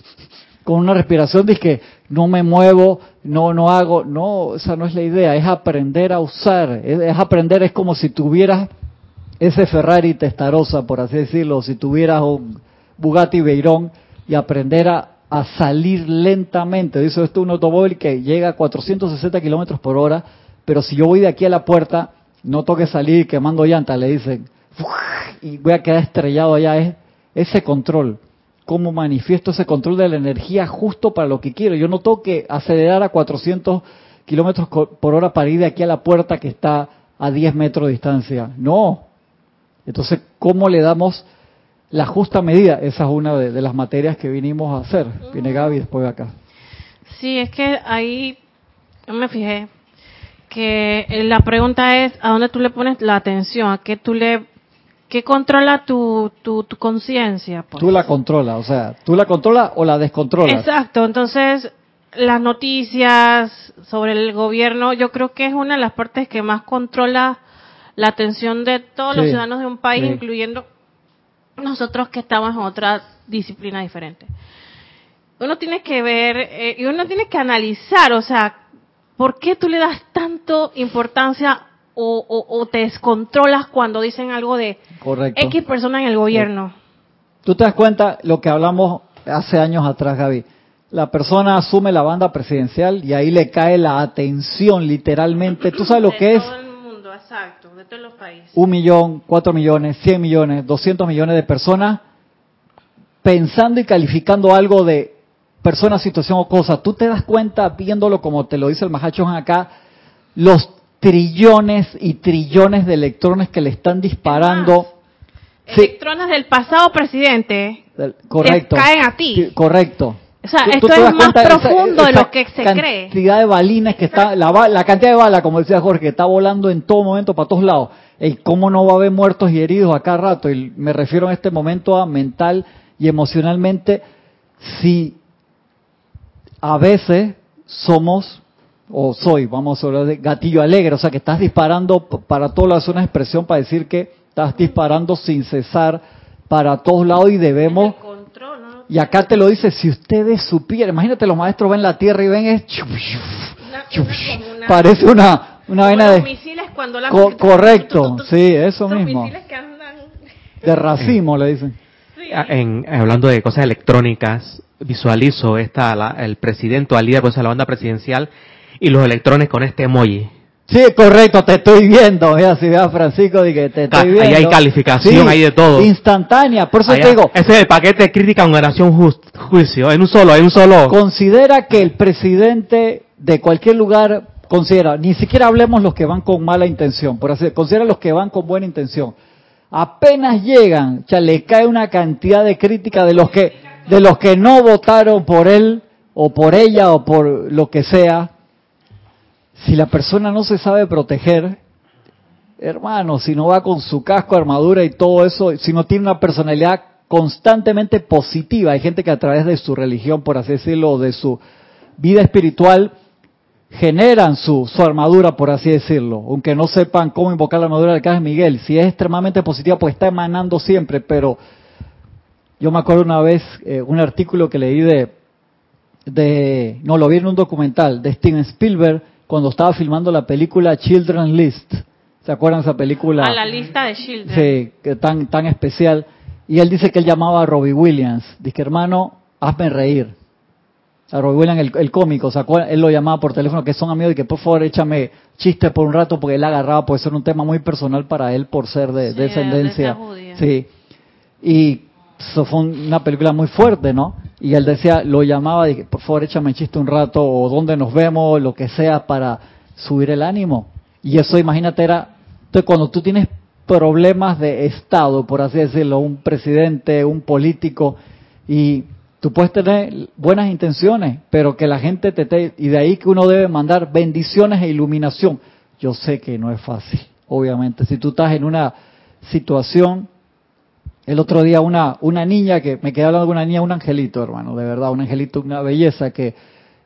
con una respiración que no me muevo, no, no hago. No, esa no es la idea, es aprender a usar. Es, aprender, es como si tuvieras ese Ferrari Testarossa, por así decirlo, si tuvieras un Bugatti Veyron y aprender a, a salir lentamente. Dice, esto es un automóvil que llega a 460 kilómetros por hora, pero si yo voy de aquí a la puerta, no toque salir quemando llantas, le dicen, y voy a quedar estrellado allá. Es ese control. ¿Cómo manifiesto ese control de la energía justo para lo que quiero? Yo no tengo que acelerar a 400 kilómetros por hora para ir de aquí a la puerta que está a 10 metros de distancia. No. Entonces, ¿cómo le damos la justa medida? Esa es una de, las materias que vinimos a hacer. Viene Gaby después de acá. Sí, es que ahí me fijé que eh, la pregunta es a dónde tú le pones la atención, a qué tú le qué controla tu tu, tu conciencia. Pues. Tú la controlas, o sea, tú la controlas o la descontrolas. Exacto, entonces las noticias sobre el gobierno, yo creo que es una de las partes que más controla la atención de todos los ciudadanos de un país, sí. incluyendo nosotros que estamos en otra disciplina diferente. Uno tiene que ver eh, y uno tiene que analizar, o sea, ¿por qué tú le das tanto importancia o, o- o te descontrolas cuando dicen algo de Correcto. X persona en el gobierno? Tú te das cuenta lo que hablamos hace años atrás, Gaby. La persona asume la banda presidencial y ahí le cae la atención, literalmente. Tú sabes lo De que es todo el mundo, exacto, de todos los países. un millón, cuatro millones, cien millones, doscientos millones de personas pensando y calificando algo de persona, situación o cosa. Tú te das cuenta, viéndolo como te lo dice el Mahachon acá, los trillones y trillones de electrones que le están disparando. Electrones del pasado presidente Del- Correcto. caen a ti. Sí, Correcto. O sea, Tú- esto tú es más esa- profundo de lo que se cree. cantidad de balines que está, la, la cantidad de bala, como decía Jorge, que está volando en todo momento para todos lados. ¿Y cómo no va a haber muertos y heridos a cada rato? Y me refiero en este momento a mental y emocionalmente, si a veces somos, o soy, vamos a hablar de gatillo alegre, o sea que estás disparando para todas las zonas de expresión para decir que estás disparando sin cesar para todos lados y debemos El control, ¿no? y acá te lo dice, si ustedes supieran, imagínate los maestros ven la tierra y ven es Una- una- una- parece una una vaina de misiles cuando la Co- correcto, sí, eso mismo. misiles que andan de racimo le dicen. sí. Ah, En, hablando de cosas electrónicas, visualizo esta, la- el presidente o al líder pues, de la banda presidencial y los electrones con este emoji. Sí, correcto, te estoy viendo. Mira, si ve a Francisco, dije, te estoy ahí viendo. hay calificación, Sí, hay de todo. Instantánea, por eso Allá- te digo, ese es el paquete de crítica, oración, jus- juicio, en un solo, en un solo. considera que el presidente de cualquier lugar considera, ni siquiera hablemos los que van con mala intención, por así, considera los que van con buena intención. Apenas llegan, ya le cae una cantidad de crítica de los que de los que no votaron por él o por ella o por lo que sea. Si la persona no se sabe proteger, hermano, si no va con su casco, armadura y todo eso, si no tiene una personalidad constantemente positiva, hay gente que a través de su religión, por así decirlo, de su vida espiritual, generan su, su armadura, por así decirlo, aunque no sepan cómo invocar la armadura del Arcángel Miguel. Si es extremadamente positiva, pues está emanando siempre, pero yo me acuerdo una vez eh, un artículo que leí de, de, no, lo vi en un documental, de Steven Spielberg, cuando estaba filmando la película Children's List. ¿Se acuerdan de esa película? a la lista de Children. Sí, que tan, tan especial. Y él dice que él llamaba a Robbie Williams. Dice, hermano, hazme reír. a Roy Williams, el, el cómico, sacó, él lo llamaba por teléfono, que son amigos, y que por favor échame chiste por un rato, porque él agarraba, puede ser un tema muy personal para él por ser de, Sí, descendencia. de. Sí. Y eso fue una película muy fuerte, ¿no? Y él decía, lo llamaba, y por favor échame chiste un rato, o dónde nos vemos, lo que sea, para subir el ánimo. Y eso, imagínate, era, entonces cuando tú tienes problemas de Estado, por así decirlo, un presidente, un político, y tú puedes tener buenas intenciones, pero que la gente te, te y de ahí que uno debe mandar bendiciones e iluminación. Yo sé que no es fácil, obviamente. Si tú estás en una situación, el otro día una, una niña que, me quedé hablando de una niña, un angelito, hermano, de verdad, un angelito, una belleza que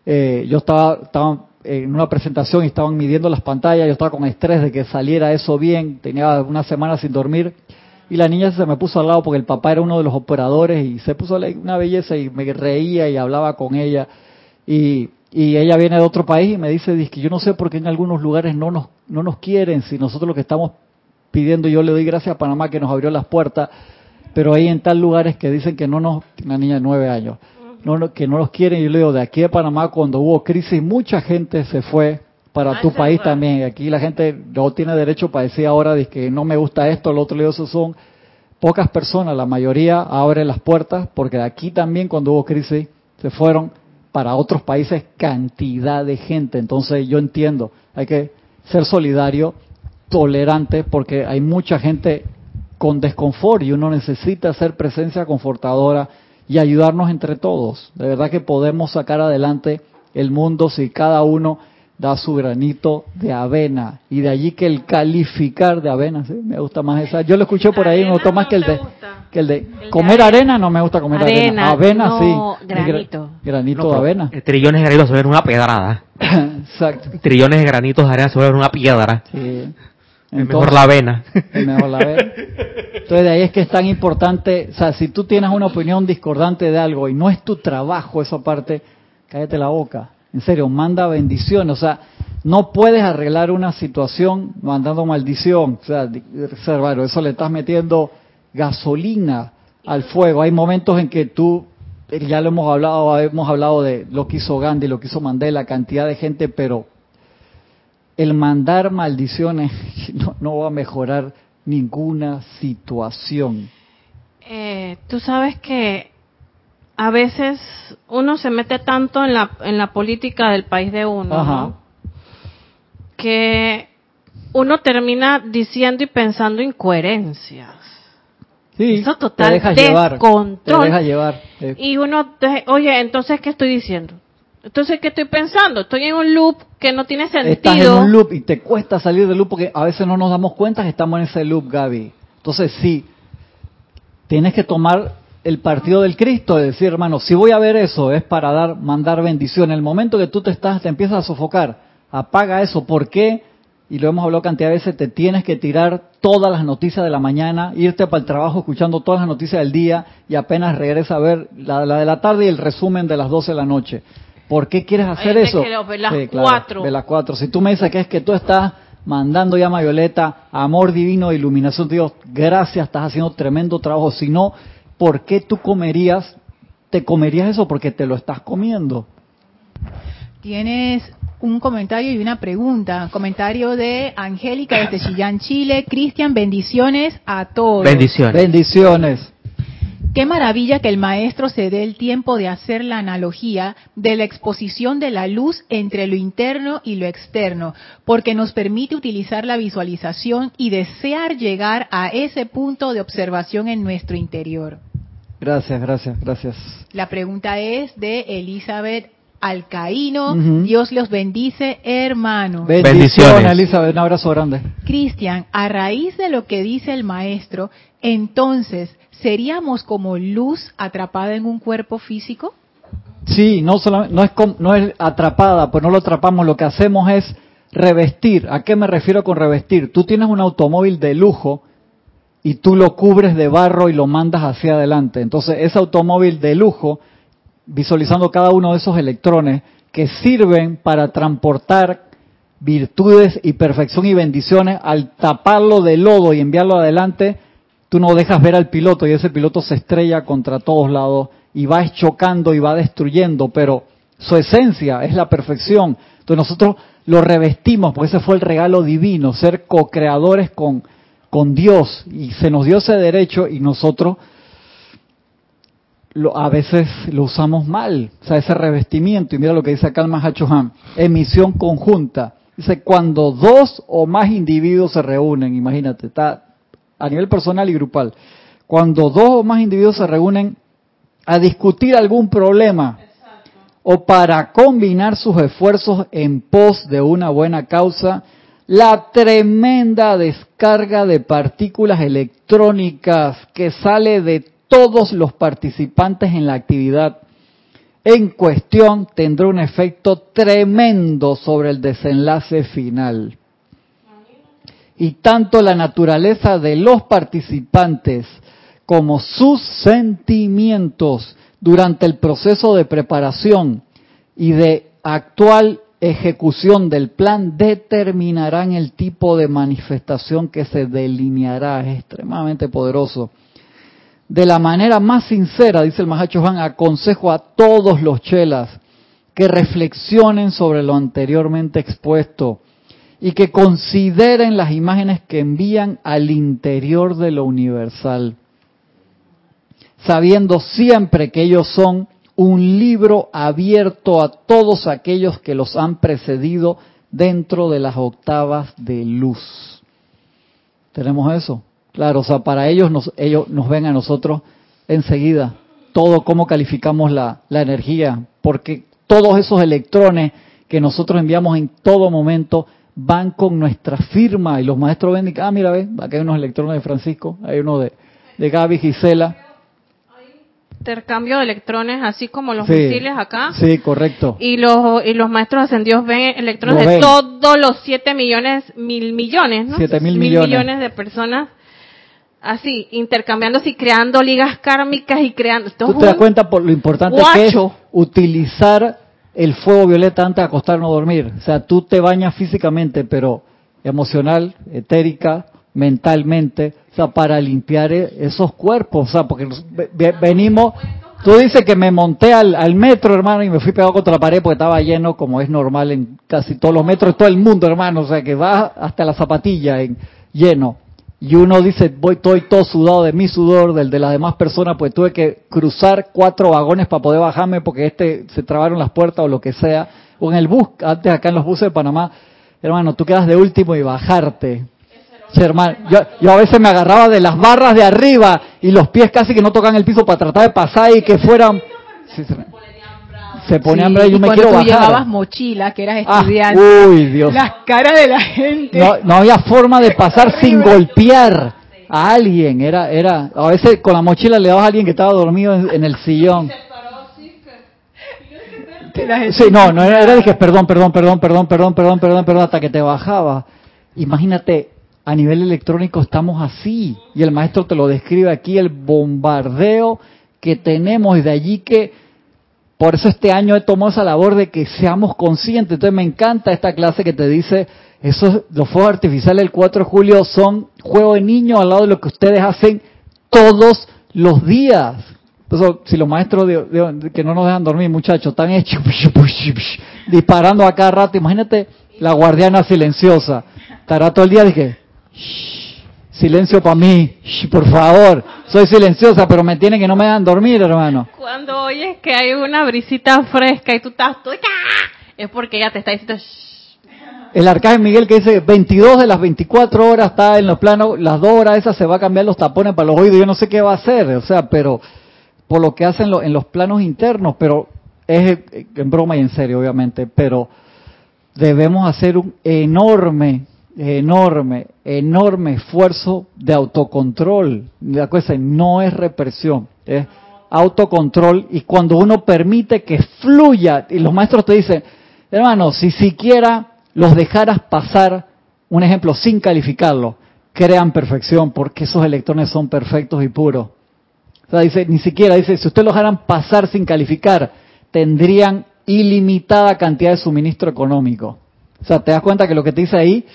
eh, yo estaba, estaba en una presentación y estaban midiendo las pantallas, yo estaba con estrés de que saliera eso bien, tenía una semana sin dormir, y la niña se me puso al lado porque el papá era uno de los operadores y se puso una belleza y me reía y hablaba con ella. Y, y ella viene de otro país y me dice, dice que yo no sé por qué en algunos lugares no nos, no nos quieren, si nosotros lo que estamos pidiendo, yo le doy gracias a Panamá que nos abrió las puertas, pero hay en tal lugares que dicen que no nos, una niña de nueve años, no, no- que no los quieren. Y yo le digo, de aquí a Panamá, cuando hubo crisis, mucha gente se fue para Ah, tu país fue. también. Y Aquí la gente no tiene derecho para decir ahora de que no me gusta esto, lo otro. Le digo, eso son pocas personas, la mayoría abre las puertas, porque de aquí también cuando hubo crisis se fueron para otros países cantidad de gente. Entonces yo entiendo, hay que ser solidario, tolerante, porque hay mucha gente con desconfort y uno necesita hacer presencia confortadora y ayudarnos entre todos. De verdad que podemos sacar adelante el mundo si cada uno da su granito de avena y de allí que el calificar de avena, ¿sí? me gusta más esa. Yo lo escuché por ahí, me gustó más no que el de gusta. que el de de comer arena. arena no me gusta comer arena. Avena, Avena no, sí. Granito. Granito No, de avena. eh, Trillones de granitos sobre una pedrada. Exacto. Trillones de granitos de arena sobre una piedra. Sí. Mejor la avena. Mejor la avena. Entonces de ahí es que es tan importante, o sea, si tú tienes una opinión discordante de algo y no es tu trabajo esa parte, cállate la boca. En serio, manda bendiciones. O sea, no puedes arreglar una situación mandando maldición. O sea, reservar, eso le estás metiendo gasolina al fuego. Hay momentos en que tú, ya lo hemos hablado, hemos hablado de lo que hizo Gandhi, lo que hizo Mandela, cantidad de gente, pero el mandar maldiciones no, no va a mejorar ninguna situación. Eh, tú sabes que a veces uno se mete tanto en la, en la política del país de uno, Ajá. ¿no? que uno termina diciendo y pensando incoherencias. Sí, Eso total te dejas llevar. descontrol. Te llevar. eh. Y uno, te- oye, entonces, ¿qué estoy diciendo? Entonces, ¿qué estoy pensando? Estoy en un loop que no tiene sentido. Estás en un loop y te cuesta salir del loop porque a veces no nos damos cuenta que estamos en ese loop, Gaby. Entonces, sí, tienes que tomar el partido del Cristo, de decir, hermano, si voy a ver eso es para dar, mandar bendición. En el momento que tú te estás, te empiezas a sofocar, apaga eso. ¿Por qué? Y lo hemos hablado cantidad de veces, te tienes que tirar todas las noticias de la mañana, irte para el trabajo escuchando todas las noticias del día y apenas regresa a ver la, la de la tarde y el resumen de las 12 de la noche. ¿Por qué quieres hacer eso? que lo ve las Sí, claro, cuatro. ve las cuatro. Si tú me dices que es que tú estás mandando llama violeta, amor divino, iluminación de Dios, gracias, estás haciendo tremendo trabajo. Si no, ¿por qué tú comerías, te comerías eso? Porque te lo estás comiendo. Tienes un comentario y una pregunta. Comentario de Angélica desde Chillán, Chile. Cristian, bendiciones a todos. Bendiciones. Bendiciones. Qué maravilla que el maestro se dé el tiempo de hacer la analogía de la exposición de la luz entre lo interno y lo externo, porque nos permite utilizar la visualización y desear llegar a ese punto de observación en nuestro interior. Gracias, gracias, gracias. La pregunta es de Elizabeth Alcaíno. Dios los bendice, hermanos. Bendiciones, Bendiciones. Elizabeth. Un abrazo grande. Cristian, a raíz de lo que dice el maestro, entonces, ¿seríamos como luz atrapada en un cuerpo físico? Sí, no, no, es no es atrapada, pues no lo atrapamos, lo que hacemos es revestir. ¿A qué me refiero con revestir? Tú tienes un automóvil de lujo y tú lo cubres de barro y lo mandas hacia adelante. Entonces, ese automóvil de lujo, visualizando cada uno de esos electrones que sirven para transportar virtudes y perfección y bendiciones, al taparlo de lodo y enviarlo adelante, tú no dejas ver al piloto y ese piloto se estrella contra todos lados y va chocando y va destruyendo, pero su esencia, es la perfección. Entonces nosotros lo revestimos, porque ese fue el regalo divino, ser co-creadores con, con Dios, y se nos dio ese derecho y nosotros lo, a veces lo usamos mal, o sea, ese revestimiento, y mira lo que dice acá el Mahachohan, emisión conjunta. Dice, cuando dos o más individuos se reúnen, imagínate, está a nivel personal y grupal, cuando dos o más individuos se reúnen a discutir algún problema o para combinar sus esfuerzos en pos de una buena causa, la tremenda descarga de partículas electrónicas que sale de todos los participantes en la actividad en cuestión tendrá un efecto tremendo sobre el desenlace final. Y tanto la naturaleza de los participantes como sus sentimientos durante el proceso de preparación y de actual ejecución del plan determinarán el tipo de manifestación que se delineará. Es extremadamente poderoso. De la manera más sincera, dice el Mahacho Juan, aconsejo a todos los chelas que reflexionen sobre lo anteriormente expuesto y que consideren las imágenes que envían al interior de lo universal sabiendo siempre que ellos son un libro abierto a todos aquellos que los han precedido dentro de las octavas de luz. ¿Tenemos eso? Claro, o sea, para ellos nos, ellos nos ven a nosotros enseguida todo cómo calificamos la, la energía, porque todos esos electrones que nosotros enviamos en todo momento van con nuestra firma y los maestros ven, ah, mira, ve, acá hay unos electrones de Francisco, hay uno de, de Gaby Gisela, intercambio de electrones, así como los misiles acá. Sí, correcto. Y los, y los maestros ascendidos ven electrones de todos los 7 millones, mil millones, ¿no? 7 mil millones. millones de personas así, intercambiándose y creando ligas kármicas y creando... ¿Tú te das cuenta por lo importante que es utilizar el fuego violeta antes de acostarnos a dormir? O sea, tú te bañas físicamente, pero emocional, etérica, mentalmente, o sea, para limpiar e-, esos cuerpos, o sea, porque venimos, tú dices que me monté al, metro, hermano, y me fui pegado contra la pared porque estaba lleno, como es normal en casi todos los metros todo el mundo, hermano, o sea, que va hasta la zapatilla en, lleno. Y uno dice, voy, estoy todo sudado de mi sudor, del de las demás personas, pues tuve que cruzar cuatro vagones para poder bajarme porque este se trabaron las puertas o lo que sea. O en el bus, antes acá en los buses de Panamá, hermano, tú quedas de último y bajarte hermano, yo, a veces me agarraba de las barras de arriba y los pies casi que no tocan el piso para tratar de pasar y que fueran... se ponían sí, y yo me quiero tú llevabas mochila, que eras ah, estudiante, uy, Dios. las caras de la gente. No, no había forma de pasar sin golpear a alguien. Era, era, a veces con la mochila le dabas a alguien que estaba dormido en, el sillón. Sí, no, no era, era de que perdón, perdón, perdón, perdón, perdón, perdón, perdón, perdón, hasta que te bajaba. Imagínate a nivel electrónico estamos así. Y el maestro te lo describe aquí, el bombardeo que tenemos y de allí que, por eso este año he tomado esa labor de que seamos conscientes. Entonces me encanta esta clase que te dice, esos, los fuegos artificiales del 4 de julio son juego de niños al lado de lo que ustedes hacen todos los días. Entonces, si los maestros que no nos dejan dormir, muchachos, están hechos disparando a cada rato, imagínate la guardiana silenciosa. Estará todo el día de silencio para mí, por favor. Soy silenciosa, pero me tienen que no me dan dormir, hermano. Cuando oyes que hay una brisita fresca y tú estás es porque ella te está diciendo el arcángel Miguel que dice 22 de las 24 horas está en los planos, las dos horas esas se va a cambiar los tapones para los oídos, yo no sé qué va a hacer, o sea, pero por lo que hacen en los planos internos, pero es en broma y en serio, obviamente, pero debemos hacer un enorme enorme, enorme esfuerzo de autocontrol. La cosa no es represión, es autocontrol y cuando uno permite que fluya, y los maestros te dicen, hermano, si siquiera los dejaras pasar, un ejemplo, sin calificarlo, crean perfección porque esos electrones son perfectos y puros. O sea, dice, ni siquiera, dice, si ustedes los dejaran pasar sin calificar, tendrían ilimitada cantidad de suministro económico. O sea, te das cuenta que lo que te dice ahí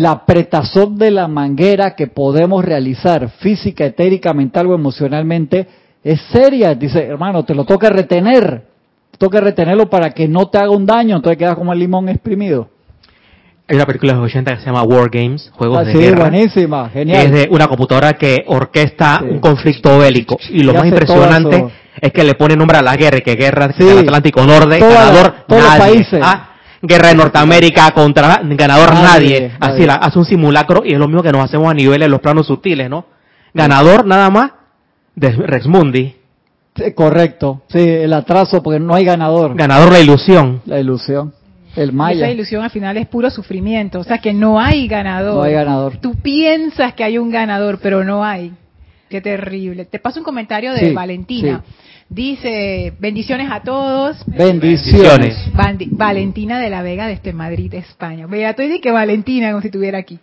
la apretazón de la manguera que podemos realizar física, etérica, mental o emocionalmente es seria. Dice, hermano, te lo toca retener. que retenerlo para que no te haga un daño, entonces quedas como el limón exprimido. Hay una película de los 80 que se llama War Games, Juegos Ah, de sí, Guerra. buenísima, genial. es de una computadora que orquesta Sí. un conflicto bélico. Y lo más impresionante es que le pone nombre a la guerra, que guerra Sí. del Atlántico Norte, ganador todos los países. Ah, Guerra de Norteamérica contra ganador Nadie, nadie. Así nadie. la- hace un simulacro y es lo mismo que nos hacemos a niveles los planos sutiles, ¿no? Ganador nada más de Rex Mundi. Sí, correcto, sí, el atraso porque no hay ganador. Ganador la ilusión. La ilusión, el maya. esa ilusión al final es puro sufrimiento. O sea que no hay ganador. No hay ganador. Tú piensas que hay un ganador, pero no hay. Qué terrible. Te paso un comentario de Sí, Valentina. Dice, bendiciones a todos. Bendiciones. Bandi- Valentina de la Vega desde Madrid, España. Vea, estoy de que Valentina como si estuviera aquí.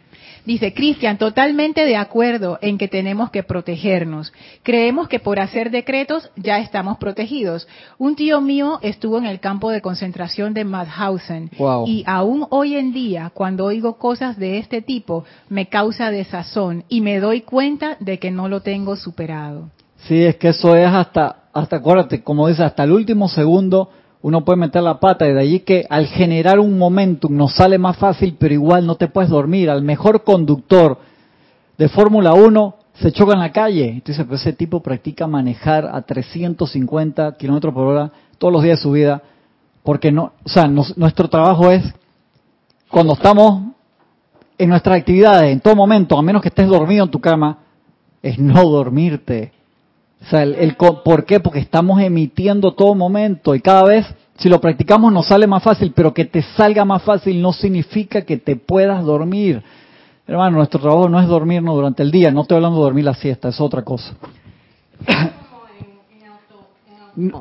Dice, Cristian, totalmente de acuerdo en que tenemos que protegernos. Creemos que por hacer decretos ya estamos protegidos. Un tío mío estuvo en el campo de concentración de Mauthausen Wow. y aún hoy en día, cuando oigo cosas de este tipo, me causa desazón y me doy cuenta de que no lo tengo superado. Sí, es que eso es hasta, hasta acuérdate, como dice, hasta el último segundo uno puede meter la pata y de allí que al generar un momentum nos sale más fácil, pero igual no te puedes dormir. Al mejor conductor de Fórmula 1 se choca en la calle. Entonces, pues ese tipo practica manejar a 350 kilómetros por hora todos los días de su vida, porque no, o sea, nuestro trabajo es cuando estamos en nuestras actividades, en todo momento, a menos que estés dormido en tu cama, es no dormirte. O sea, el, ¿por qué? Porque estamos emitiendo todo momento y cada vez, si lo practicamos, nos sale más fácil, pero que te salga más fácil no significa que te puedas dormir. Hermano, nuestro trabajo no es dormirnos durante el día, no estoy hablando de dormir la siesta, es otra cosa.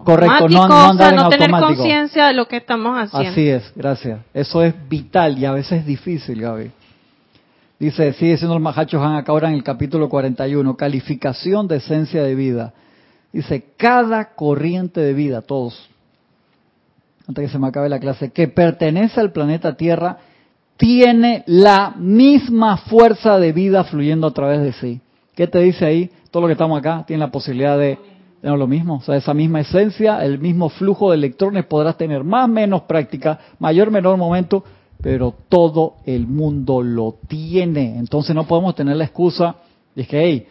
Correcto, no, no o sea, andar en no tener conciencia de lo que estamos haciendo. Así es, gracias. Eso es vital y a veces difícil, Gaby. Dice, sigue siendo el Mahacho Han acá ahora en el capítulo 41, calificación de esencia de vida. Dice, cada corriente de vida, todos, antes que se me acabe la clase, que pertenece al planeta Tierra, tiene la misma fuerza de vida fluyendo a través de sí. ¿Qué te dice ahí? Todo lo que estamos acá tiene la posibilidad de tener lo mismo. O sea, esa misma esencia, el mismo flujo de electrones, podrás tener más menos práctica, mayor menor momento, pero todo el mundo lo tiene. Entonces no podemos tener la excusa de que, hey,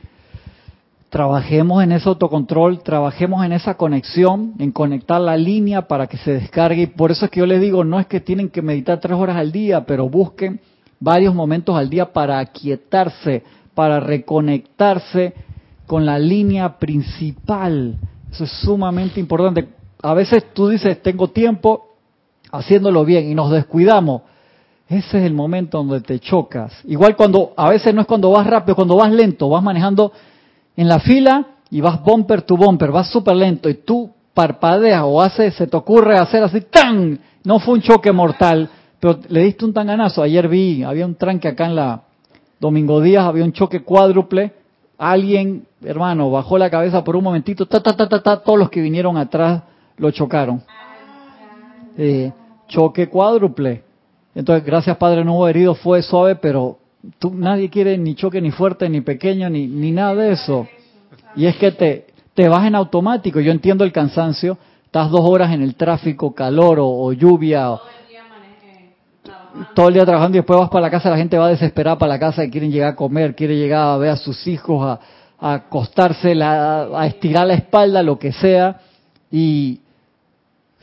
trabajemos en ese autocontrol, trabajemos en esa conexión, en conectar la línea para que se descargue. Y por eso es que yo les digo, no es que tienen que meditar tres horas al día, pero busquen varios momentos al día para aquietarse, para reconectarse con la línea principal. Eso es sumamente importante. A veces tú dices, tengo tiempo haciéndolo bien y nos descuidamos. Ese es el momento donde te chocas. Igual cuando, a veces no es cuando vas rápido, cuando vas lento, vas manejando en la fila y vas bumper to bumper, vas súper lento y tú parpadeas o haces, se te ocurre hacer así, ¡tan! No fue un choque mortal, pero le diste un tanganazo. Ayer vi, había un tranque acá en la Domingo Díaz, había un choque cuádruple. Alguien, hermano, bajó la cabeza por un momentito, ta, ta, ta, ta, ta, todos los que vinieron atrás lo chocaron. Eh, choque cuádruple. Entonces, gracias Padre, no hubo herido, fue suave, pero tú, nadie quiere ni choque ni fuerte, ni pequeño, ni, ni nada de eso. Y es que te, te vas en automático. Yo entiendo el cansancio. Estás dos horas en el tráfico, calor o, o lluvia. o- todo el día trabajando y después vas para la casa, la gente va desesperada para la casa y quieren llegar a comer, quiere llegar a ver a sus hijos, a, a acostarse, la- a estirar la espalda, lo que sea. Y,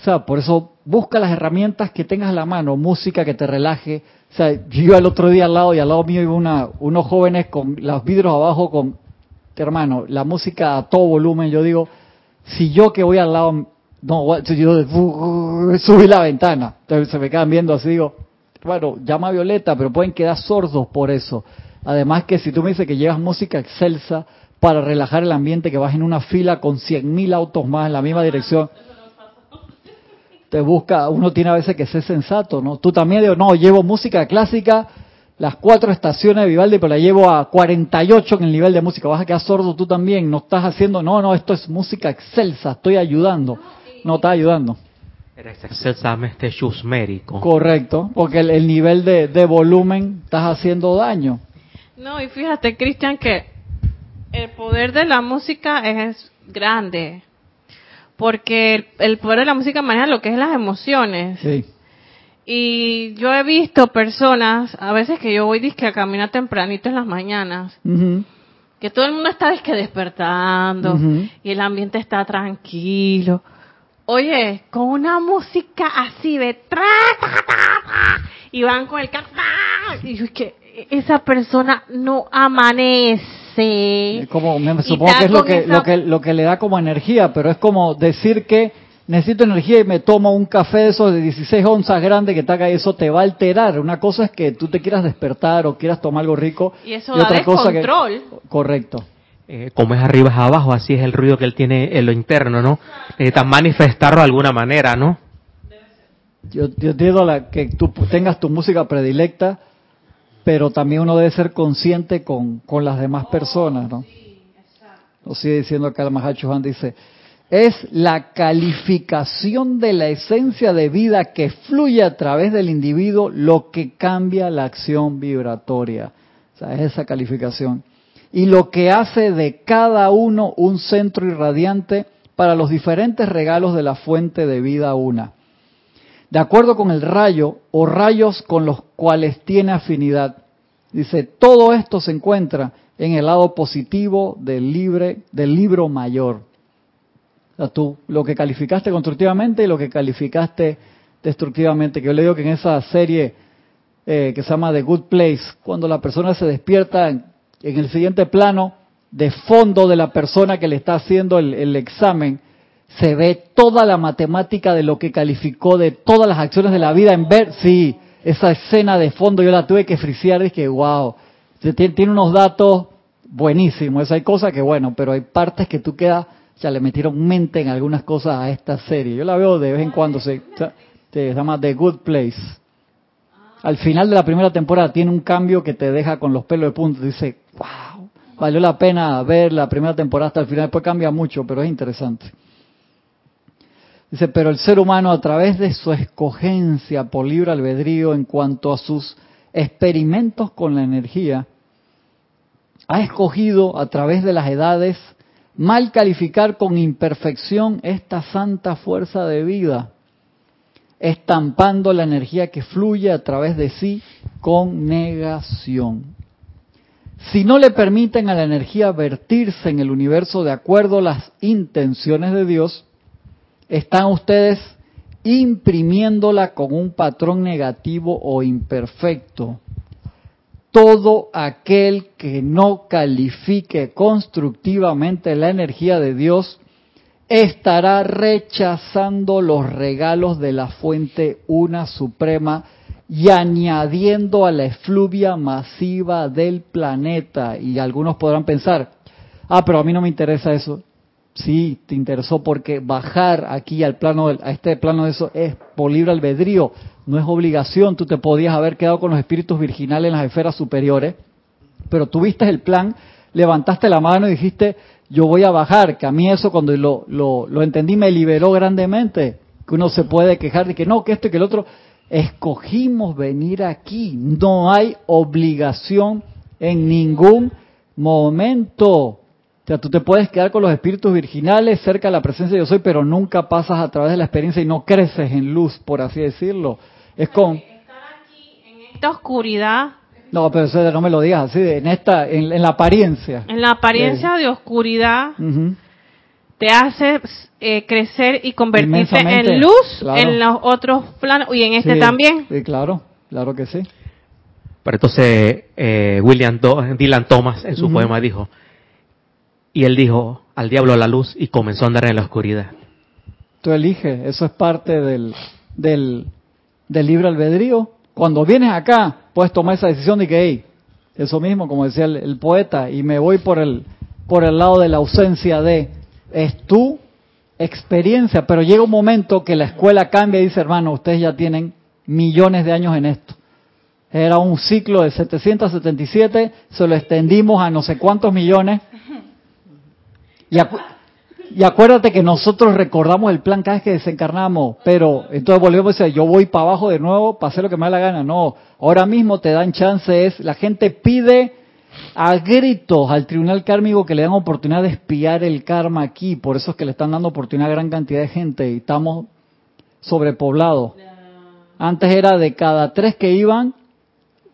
o sea, por eso busca las herramientas que tengas a la mano, música que te relaje. O sea, yo iba el otro día al lado y al lado mío iba una, unos jóvenes con los vidrios abajo con, hermano, la música a todo volumen. Yo digo, si yo que voy al lado, no, yo uh, subí la ventana. Entonces se me quedan viendo así, digo, bueno, llama Violeta, pero pueden quedar sordos por eso. Además que si tú me dices que llevas música excelsa para relajar el ambiente, que vas en una fila con 100.000 autos más en la misma dirección, te busca, uno tiene a veces que ser sensato, ¿no? Tú también digo, no, llevo música clásica, las cuatro estaciones de Vivaldi, pero la llevo a 48 en el nivel de música, vas a quedar sordo tú también, no estás haciendo, no, no, esto es música excelsa, estoy ayudando, no estás ayudando. Eres excelsamente chusmérico. Correcto, porque el, el nivel de, de volumen estás haciendo daño. No, y fíjate, Cristian, que el poder de la música es grande. Porque el, el poder de la música maneja lo que es las emociones. Sí. Y yo he visto personas, a veces que yo voy disque a caminar tempranito en las mañanas, que todo el mundo está disque despertando y el ambiente está tranquilo. Oye, con una música así de tra, ta, ta, ta, y van con el ca- ta, y yo, es que esa persona no amanece. Es como, me Y supongo que es lo que, esa- lo, que, lo que le da como energía, pero es como decir que necesito energía y me tomo un café de esos de 16 onzas grande que está acá y eso te va a alterar. Una cosa es que tú te quieras despertar o quieras tomar algo rico. Y eso da otra cosa que descontrol. Correcto. Eh, como es arriba es abajo, así es el ruido que él tiene en lo interno, ¿no? Necesitas manifestarlo de alguna manera, ¿no? Yo, yo entiendo la, que tú tengas tu música predilecta, pero también uno debe ser consciente con, con las demás personas, ¿no? Lo sigue diciendo acá el Mahacho Juan, dice, es la calificación de la esencia de vida que fluye a través del individuo lo que cambia la acción vibratoria. O sea, es esa calificación. Y lo que hace de cada uno un centro irradiante para los diferentes regalos de la fuente de vida una de acuerdo con el rayo o rayos con los cuales tiene afinidad. Dice, todo esto se encuentra en el lado positivo del, libre, del libro mayor. O sea, tú, lo que calificaste constructivamente y lo que calificaste destructivamente. Que yo le digo que en esa serie eh, que se llama The Good Place, cuando la persona se despierta en, el siguiente plano, de fondo de la persona que le está haciendo el examen, se ve toda la matemática de lo que calificó de todas las acciones de la vida en ver, sí, esa escena de fondo yo la tuve que frisear que wow, tiene, unos datos buenísimos, hay cosas que bueno, pero hay partes que tú quedas, ya le metieron mente en algunas cosas a esta serie, yo la veo de vez en cuando, se, se llama The Good Place. Al final de la primera temporada tiene un cambio que te deja con los pelos de punta, dice, wow, valió la pena ver la primera temporada hasta el final, después cambia mucho, pero es interesante. Dice, pero el ser humano a través de su escogencia por libre albedrío en cuanto a sus experimentos con la energía, ha escogido a través de las edades mal calificar con imperfección esta santa fuerza de vida, estampando la energía que fluye a través de sí con negación. Si no le permiten a la energía vertirse en el universo de acuerdo a las intenciones de Dios, están ustedes imprimiéndola con un patrón negativo o imperfecto. Todo aquel que no califique constructivamente la energía de Dios estará rechazando los regalos de la fuente una suprema y añadiendo a la efluvia masiva del planeta. Y algunos podrán pensar, ah, pero a mí no me interesa eso. Sí, te interesó porque bajar aquí al plano, a este plano de eso es por libre albedrío, no es obligación. Tú te podías haber quedado con los espíritus virginales en las esferas superiores, pero tuviste el plan, levantaste la mano y dijiste, yo voy a bajar, que a mí eso cuando lo, lo, lo entendí me liberó grandemente, que uno se puede quejar de que no, que esto y que el otro. Escogimos venir aquí, no hay obligación en ningún momento. O sea, tú te puedes quedar con los espíritus virginales cerca de la presencia de yo soy, pero nunca pasas a través de la experiencia y no creces en luz, por así decirlo. Es con... Esta oscuridad, No, pero eso no me lo digas así, en esta, en, en la apariencia. en la apariencia de oscuridad, te hace eh, crecer y convertirte en luz claro. en los otros planos y en este Sí, también. Sí, claro, claro que sí. Pero entonces eh, William Do- Dylan Thomas en su poema dijo, y él dijo, al diablo la luz y comenzó a andar en la oscuridad. Tú eliges, eso es parte del, del, del libre albedrío. Cuando vienes acá, puedes tomar esa decisión de que, hey, eso mismo, como decía el, el poeta, y me voy por el, por el lado de la ausencia de, es tu experiencia, pero llega un momento que la escuela cambia y dice, hermano, ustedes ya tienen millones de años en esto. Era un ciclo de 777, se lo extendimos a no sé cuántos millones. Y, acu- y acuérdate que nosotros recordamos el plan cada vez que desencarnamos, pero entonces volvemos a decir, yo voy para abajo de nuevo para hacer lo que me da la gana. No, ahora mismo te dan chance, es, la gente pide a gritos al tribunal kármico que le dan oportunidad de espiar el karma aquí. Por eso es que le están dando oportunidad a gran cantidad de gente y estamos sobrepoblados. Antes era de cada tres que iban,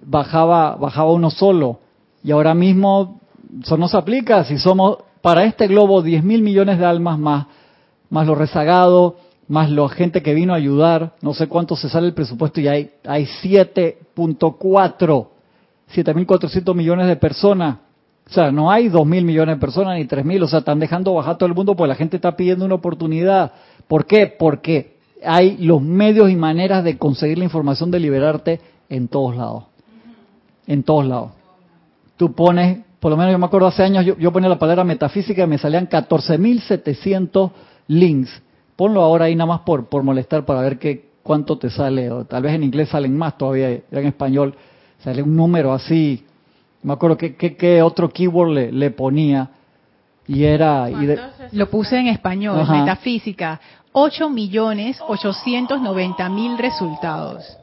bajaba, bajaba uno solo. Y ahora mismo eso no se aplica. Si somos para este globo 10 mil millones de almas más, más los rezagados, más la gente que vino a ayudar, no sé cuánto se sale el presupuesto y hay, hay 7.4, 7.400 millones de personas. O sea, no hay 2.000 millones de personas ni 3.000, o sea, están dejando bajar todo el mundo porque la gente está pidiendo una oportunidad. ¿Por qué? Porque hay los medios y maneras de conseguir la información de liberarte en todos lados. En todos lados. Tú pones, por lo menos yo me acuerdo hace años, yo, yo ponía la palabra metafísica y me salían 14.700 links Ponlo ahora ahí nada más por, por molestar para ver qué, cuánto te sale. O tal vez en inglés salen más todavía, ya en español sale un número así. Me acuerdo que, que, otro keyword le, le, ponía y era... Y Lo puse en español, metafísica. 8 millones 890 mil resultados.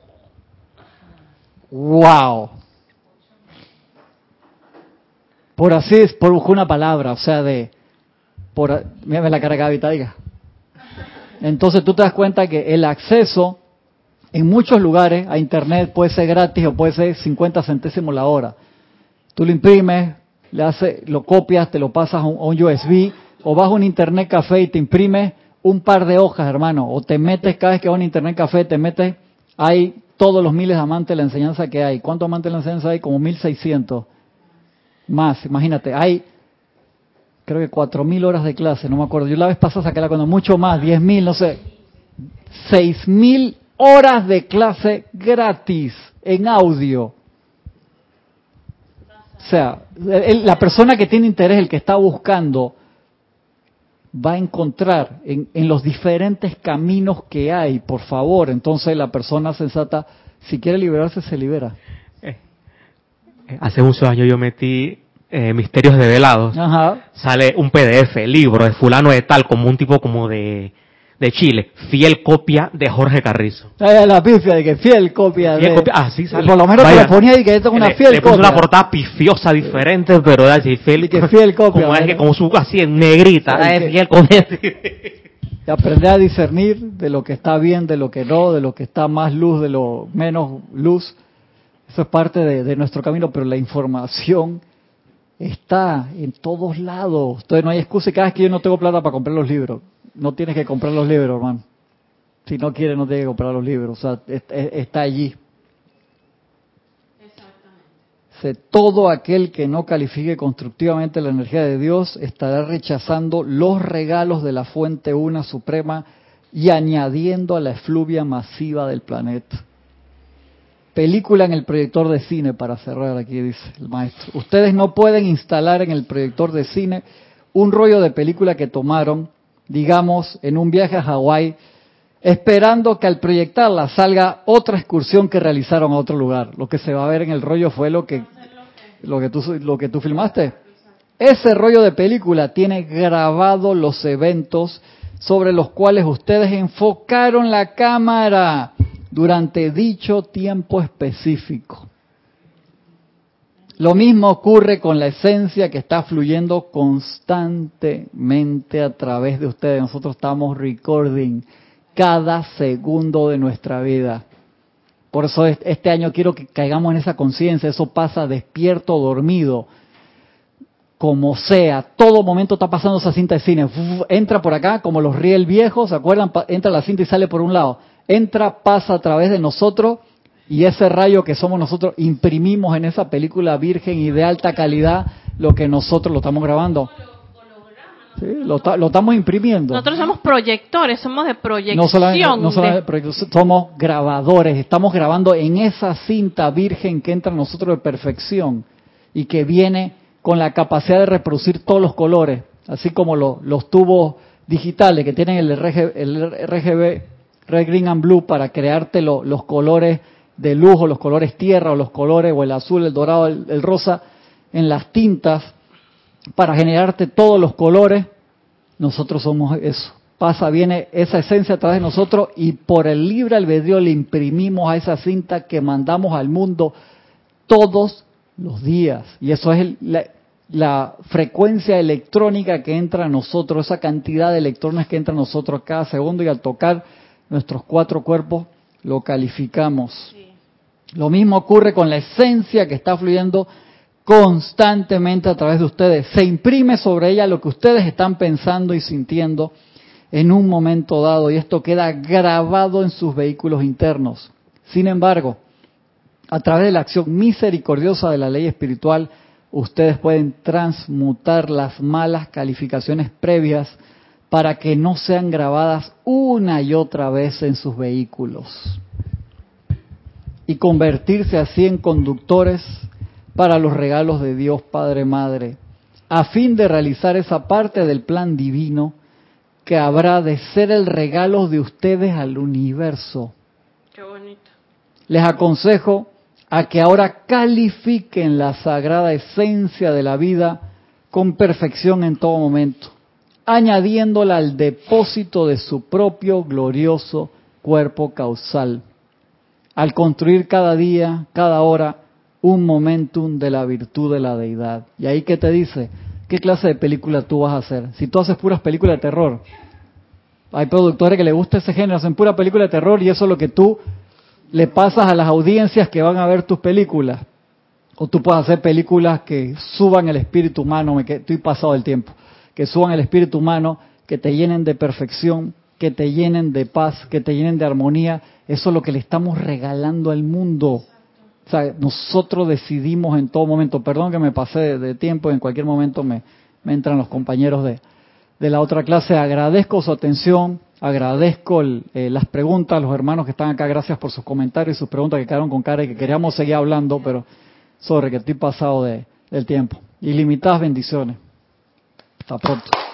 ¡Wow! Por así es, por buscar una palabra, o sea, de... Por, mírame la cara que diga. Entonces tú te das cuenta que el acceso en muchos lugares a Internet puede ser gratis o puede ser 50 centésimos la hora. Tú lo imprimes, le hace, lo copias, te lo pasas a un, USB o vas a un Internet café y te imprimes un par de hojas, hermano, o te metes cada vez que vas a un Internet café, te metes, hay todos los miles de amantes de la enseñanza que hay. ¿Cuántos amantes de la enseñanza hay? Como 1600. Más, imagínate, hay creo que 4.000 horas de clase, no me acuerdo. Yo la vez pasada saqué la cuando mucho más, 10.000, no sé. 6.000 horas de clase gratis en audio. O sea, la persona que tiene interés, el que está buscando, va a encontrar en, en, los diferentes caminos que hay, por favor. Entonces la persona sensata, si quiere liberarse, se libera. Eh, eh, hace muchos años yo metí eh, Misterios Develados, sale un PDF, libro de fulano de tal, como un tipo como de, de Chile, fiel copia de Jorge Carrizo. la pifia de que fiel copia de... ah, sí, sale. Por lo menos te ponía y que esto es una fiel copia. una portada pifiosa diferente, pero así, fiel, que fiel copia. Como, es que, como su así en negrita, es fiel copia. Y aprender a discernir de lo que está bien, de lo que no, de lo que está más luz, de lo menos luz. Eso es parte de, de nuestro camino, pero la información Está en todos lados. Entonces no hay excusa. Cada vez que yo no tengo plata para comprar los libros, no tienes que comprar los libros, hermano. Si no quieres, no tienes que comprar los libros. O sea, está allí. Exactamente. Todo aquel que no califique constructivamente la energía de Dios estará rechazando los regalos de la fuente una suprema y añadiendo a la efluvia masiva del planeta. Película en el proyector de cine, para cerrar aquí, dice el maestro. Ustedes no pueden instalar en el proyector de cine un rollo de película que tomaron, digamos, en un viaje a Hawái, esperando que al proyectarla salga otra excursión que realizaron a otro lugar. Lo que se va a ver en el rollo fue lo que, lo que, tú, lo que tú filmaste. Ese rollo de película tiene grabado los eventos sobre los cuales ustedes enfocaron la cámara durante dicho tiempo específico. Lo mismo ocurre con la esencia que está fluyendo constantemente a través de ustedes. Nosotros estamos recording cada segundo de nuestra vida. Por eso este año quiero que caigamos en esa conciencia. Eso pasa despierto dormido. Como sea, todo momento está pasando esa cinta de cine. entra por acá, como los riel viejos, ¿se acuerdan? Entra la cinta y sale por un lado entra, pasa a través de nosotros y ese rayo que somos nosotros imprimimos en esa película virgen y de alta calidad lo que nosotros lo estamos grabando. Sí, lo, estamos imprimiendo. Nosotros somos proyectores, somos de proyección. No solamente, somos grabadores, estamos grabando en esa cinta virgen que entra en nosotros de perfección y que viene con la capacidad de reproducir todos los colores, así como los tubos digitales que tienen el RGB red, green and blue para crearte los colores de luz o los colores tierra o los colores o el azul, el dorado, el, rosa en las tintas para generarte todos los colores. Nosotros somos eso. Pasa, viene esa esencia a través de nosotros y por el libre albedrío le imprimimos a esa cinta que mandamos al mundo todos los días. Y eso es el- la, la frecuencia electrónica que entra a nosotros, esa cantidad de electrones que entra a nosotros cada segundo y al tocar nuestros cuatro cuerpos lo calificamos. Lo mismo ocurre con la esencia que está fluyendo constantemente a través de ustedes. Se imprime sobre ella lo que ustedes están pensando y sintiendo en un momento dado y esto queda grabado en sus vehículos internos. Sin embargo, a través de la acción misericordiosa de la ley espiritual, ustedes pueden transmutar las malas calificaciones previas para que no sean grabadas una y otra vez en sus vehículos y convertirse así en conductores para los regalos de Dios Padre Madre, a fin de realizar esa parte del plan divino que habrá de ser el regalo de ustedes al universo. Qué bonito. Les aconsejo a que ahora califiquen la sagrada esencia de la vida con perfección en todo momento, añadiéndola al depósito de su propio glorioso cuerpo causal, al construir cada día, cada hora, un momentum de la virtud de la deidad. Y ahí que te dice, ¿qué clase de película tú vas a hacer? Si tú haces puras películas de terror, hay productores que les gusta ese género, hacen pura película de terror y eso es lo que tú le pasas a las audiencias que van a ver tus películas. O tú puedes hacer películas que suban el espíritu humano, me estoy pasado del tiempo, que suban el espíritu humano, que te llenen de perfección, que te llenen de paz, que te llenen de armonía. Eso es lo que le estamos regalando al mundo. O sea, nosotros decidimos en todo momento, perdón que me pasé de, tiempo, en cualquier momento me, entran los compañeros de, la otra clase. Agradezco su atención, agradezco eh, las preguntas, los hermanos que están acá, gracias por sus comentarios y sus preguntas que quedaron con cara y que queríamos seguir hablando, pero sobre que estoy pasado de, del tiempo. Ilimitadas bendiciones. Hasta pronto.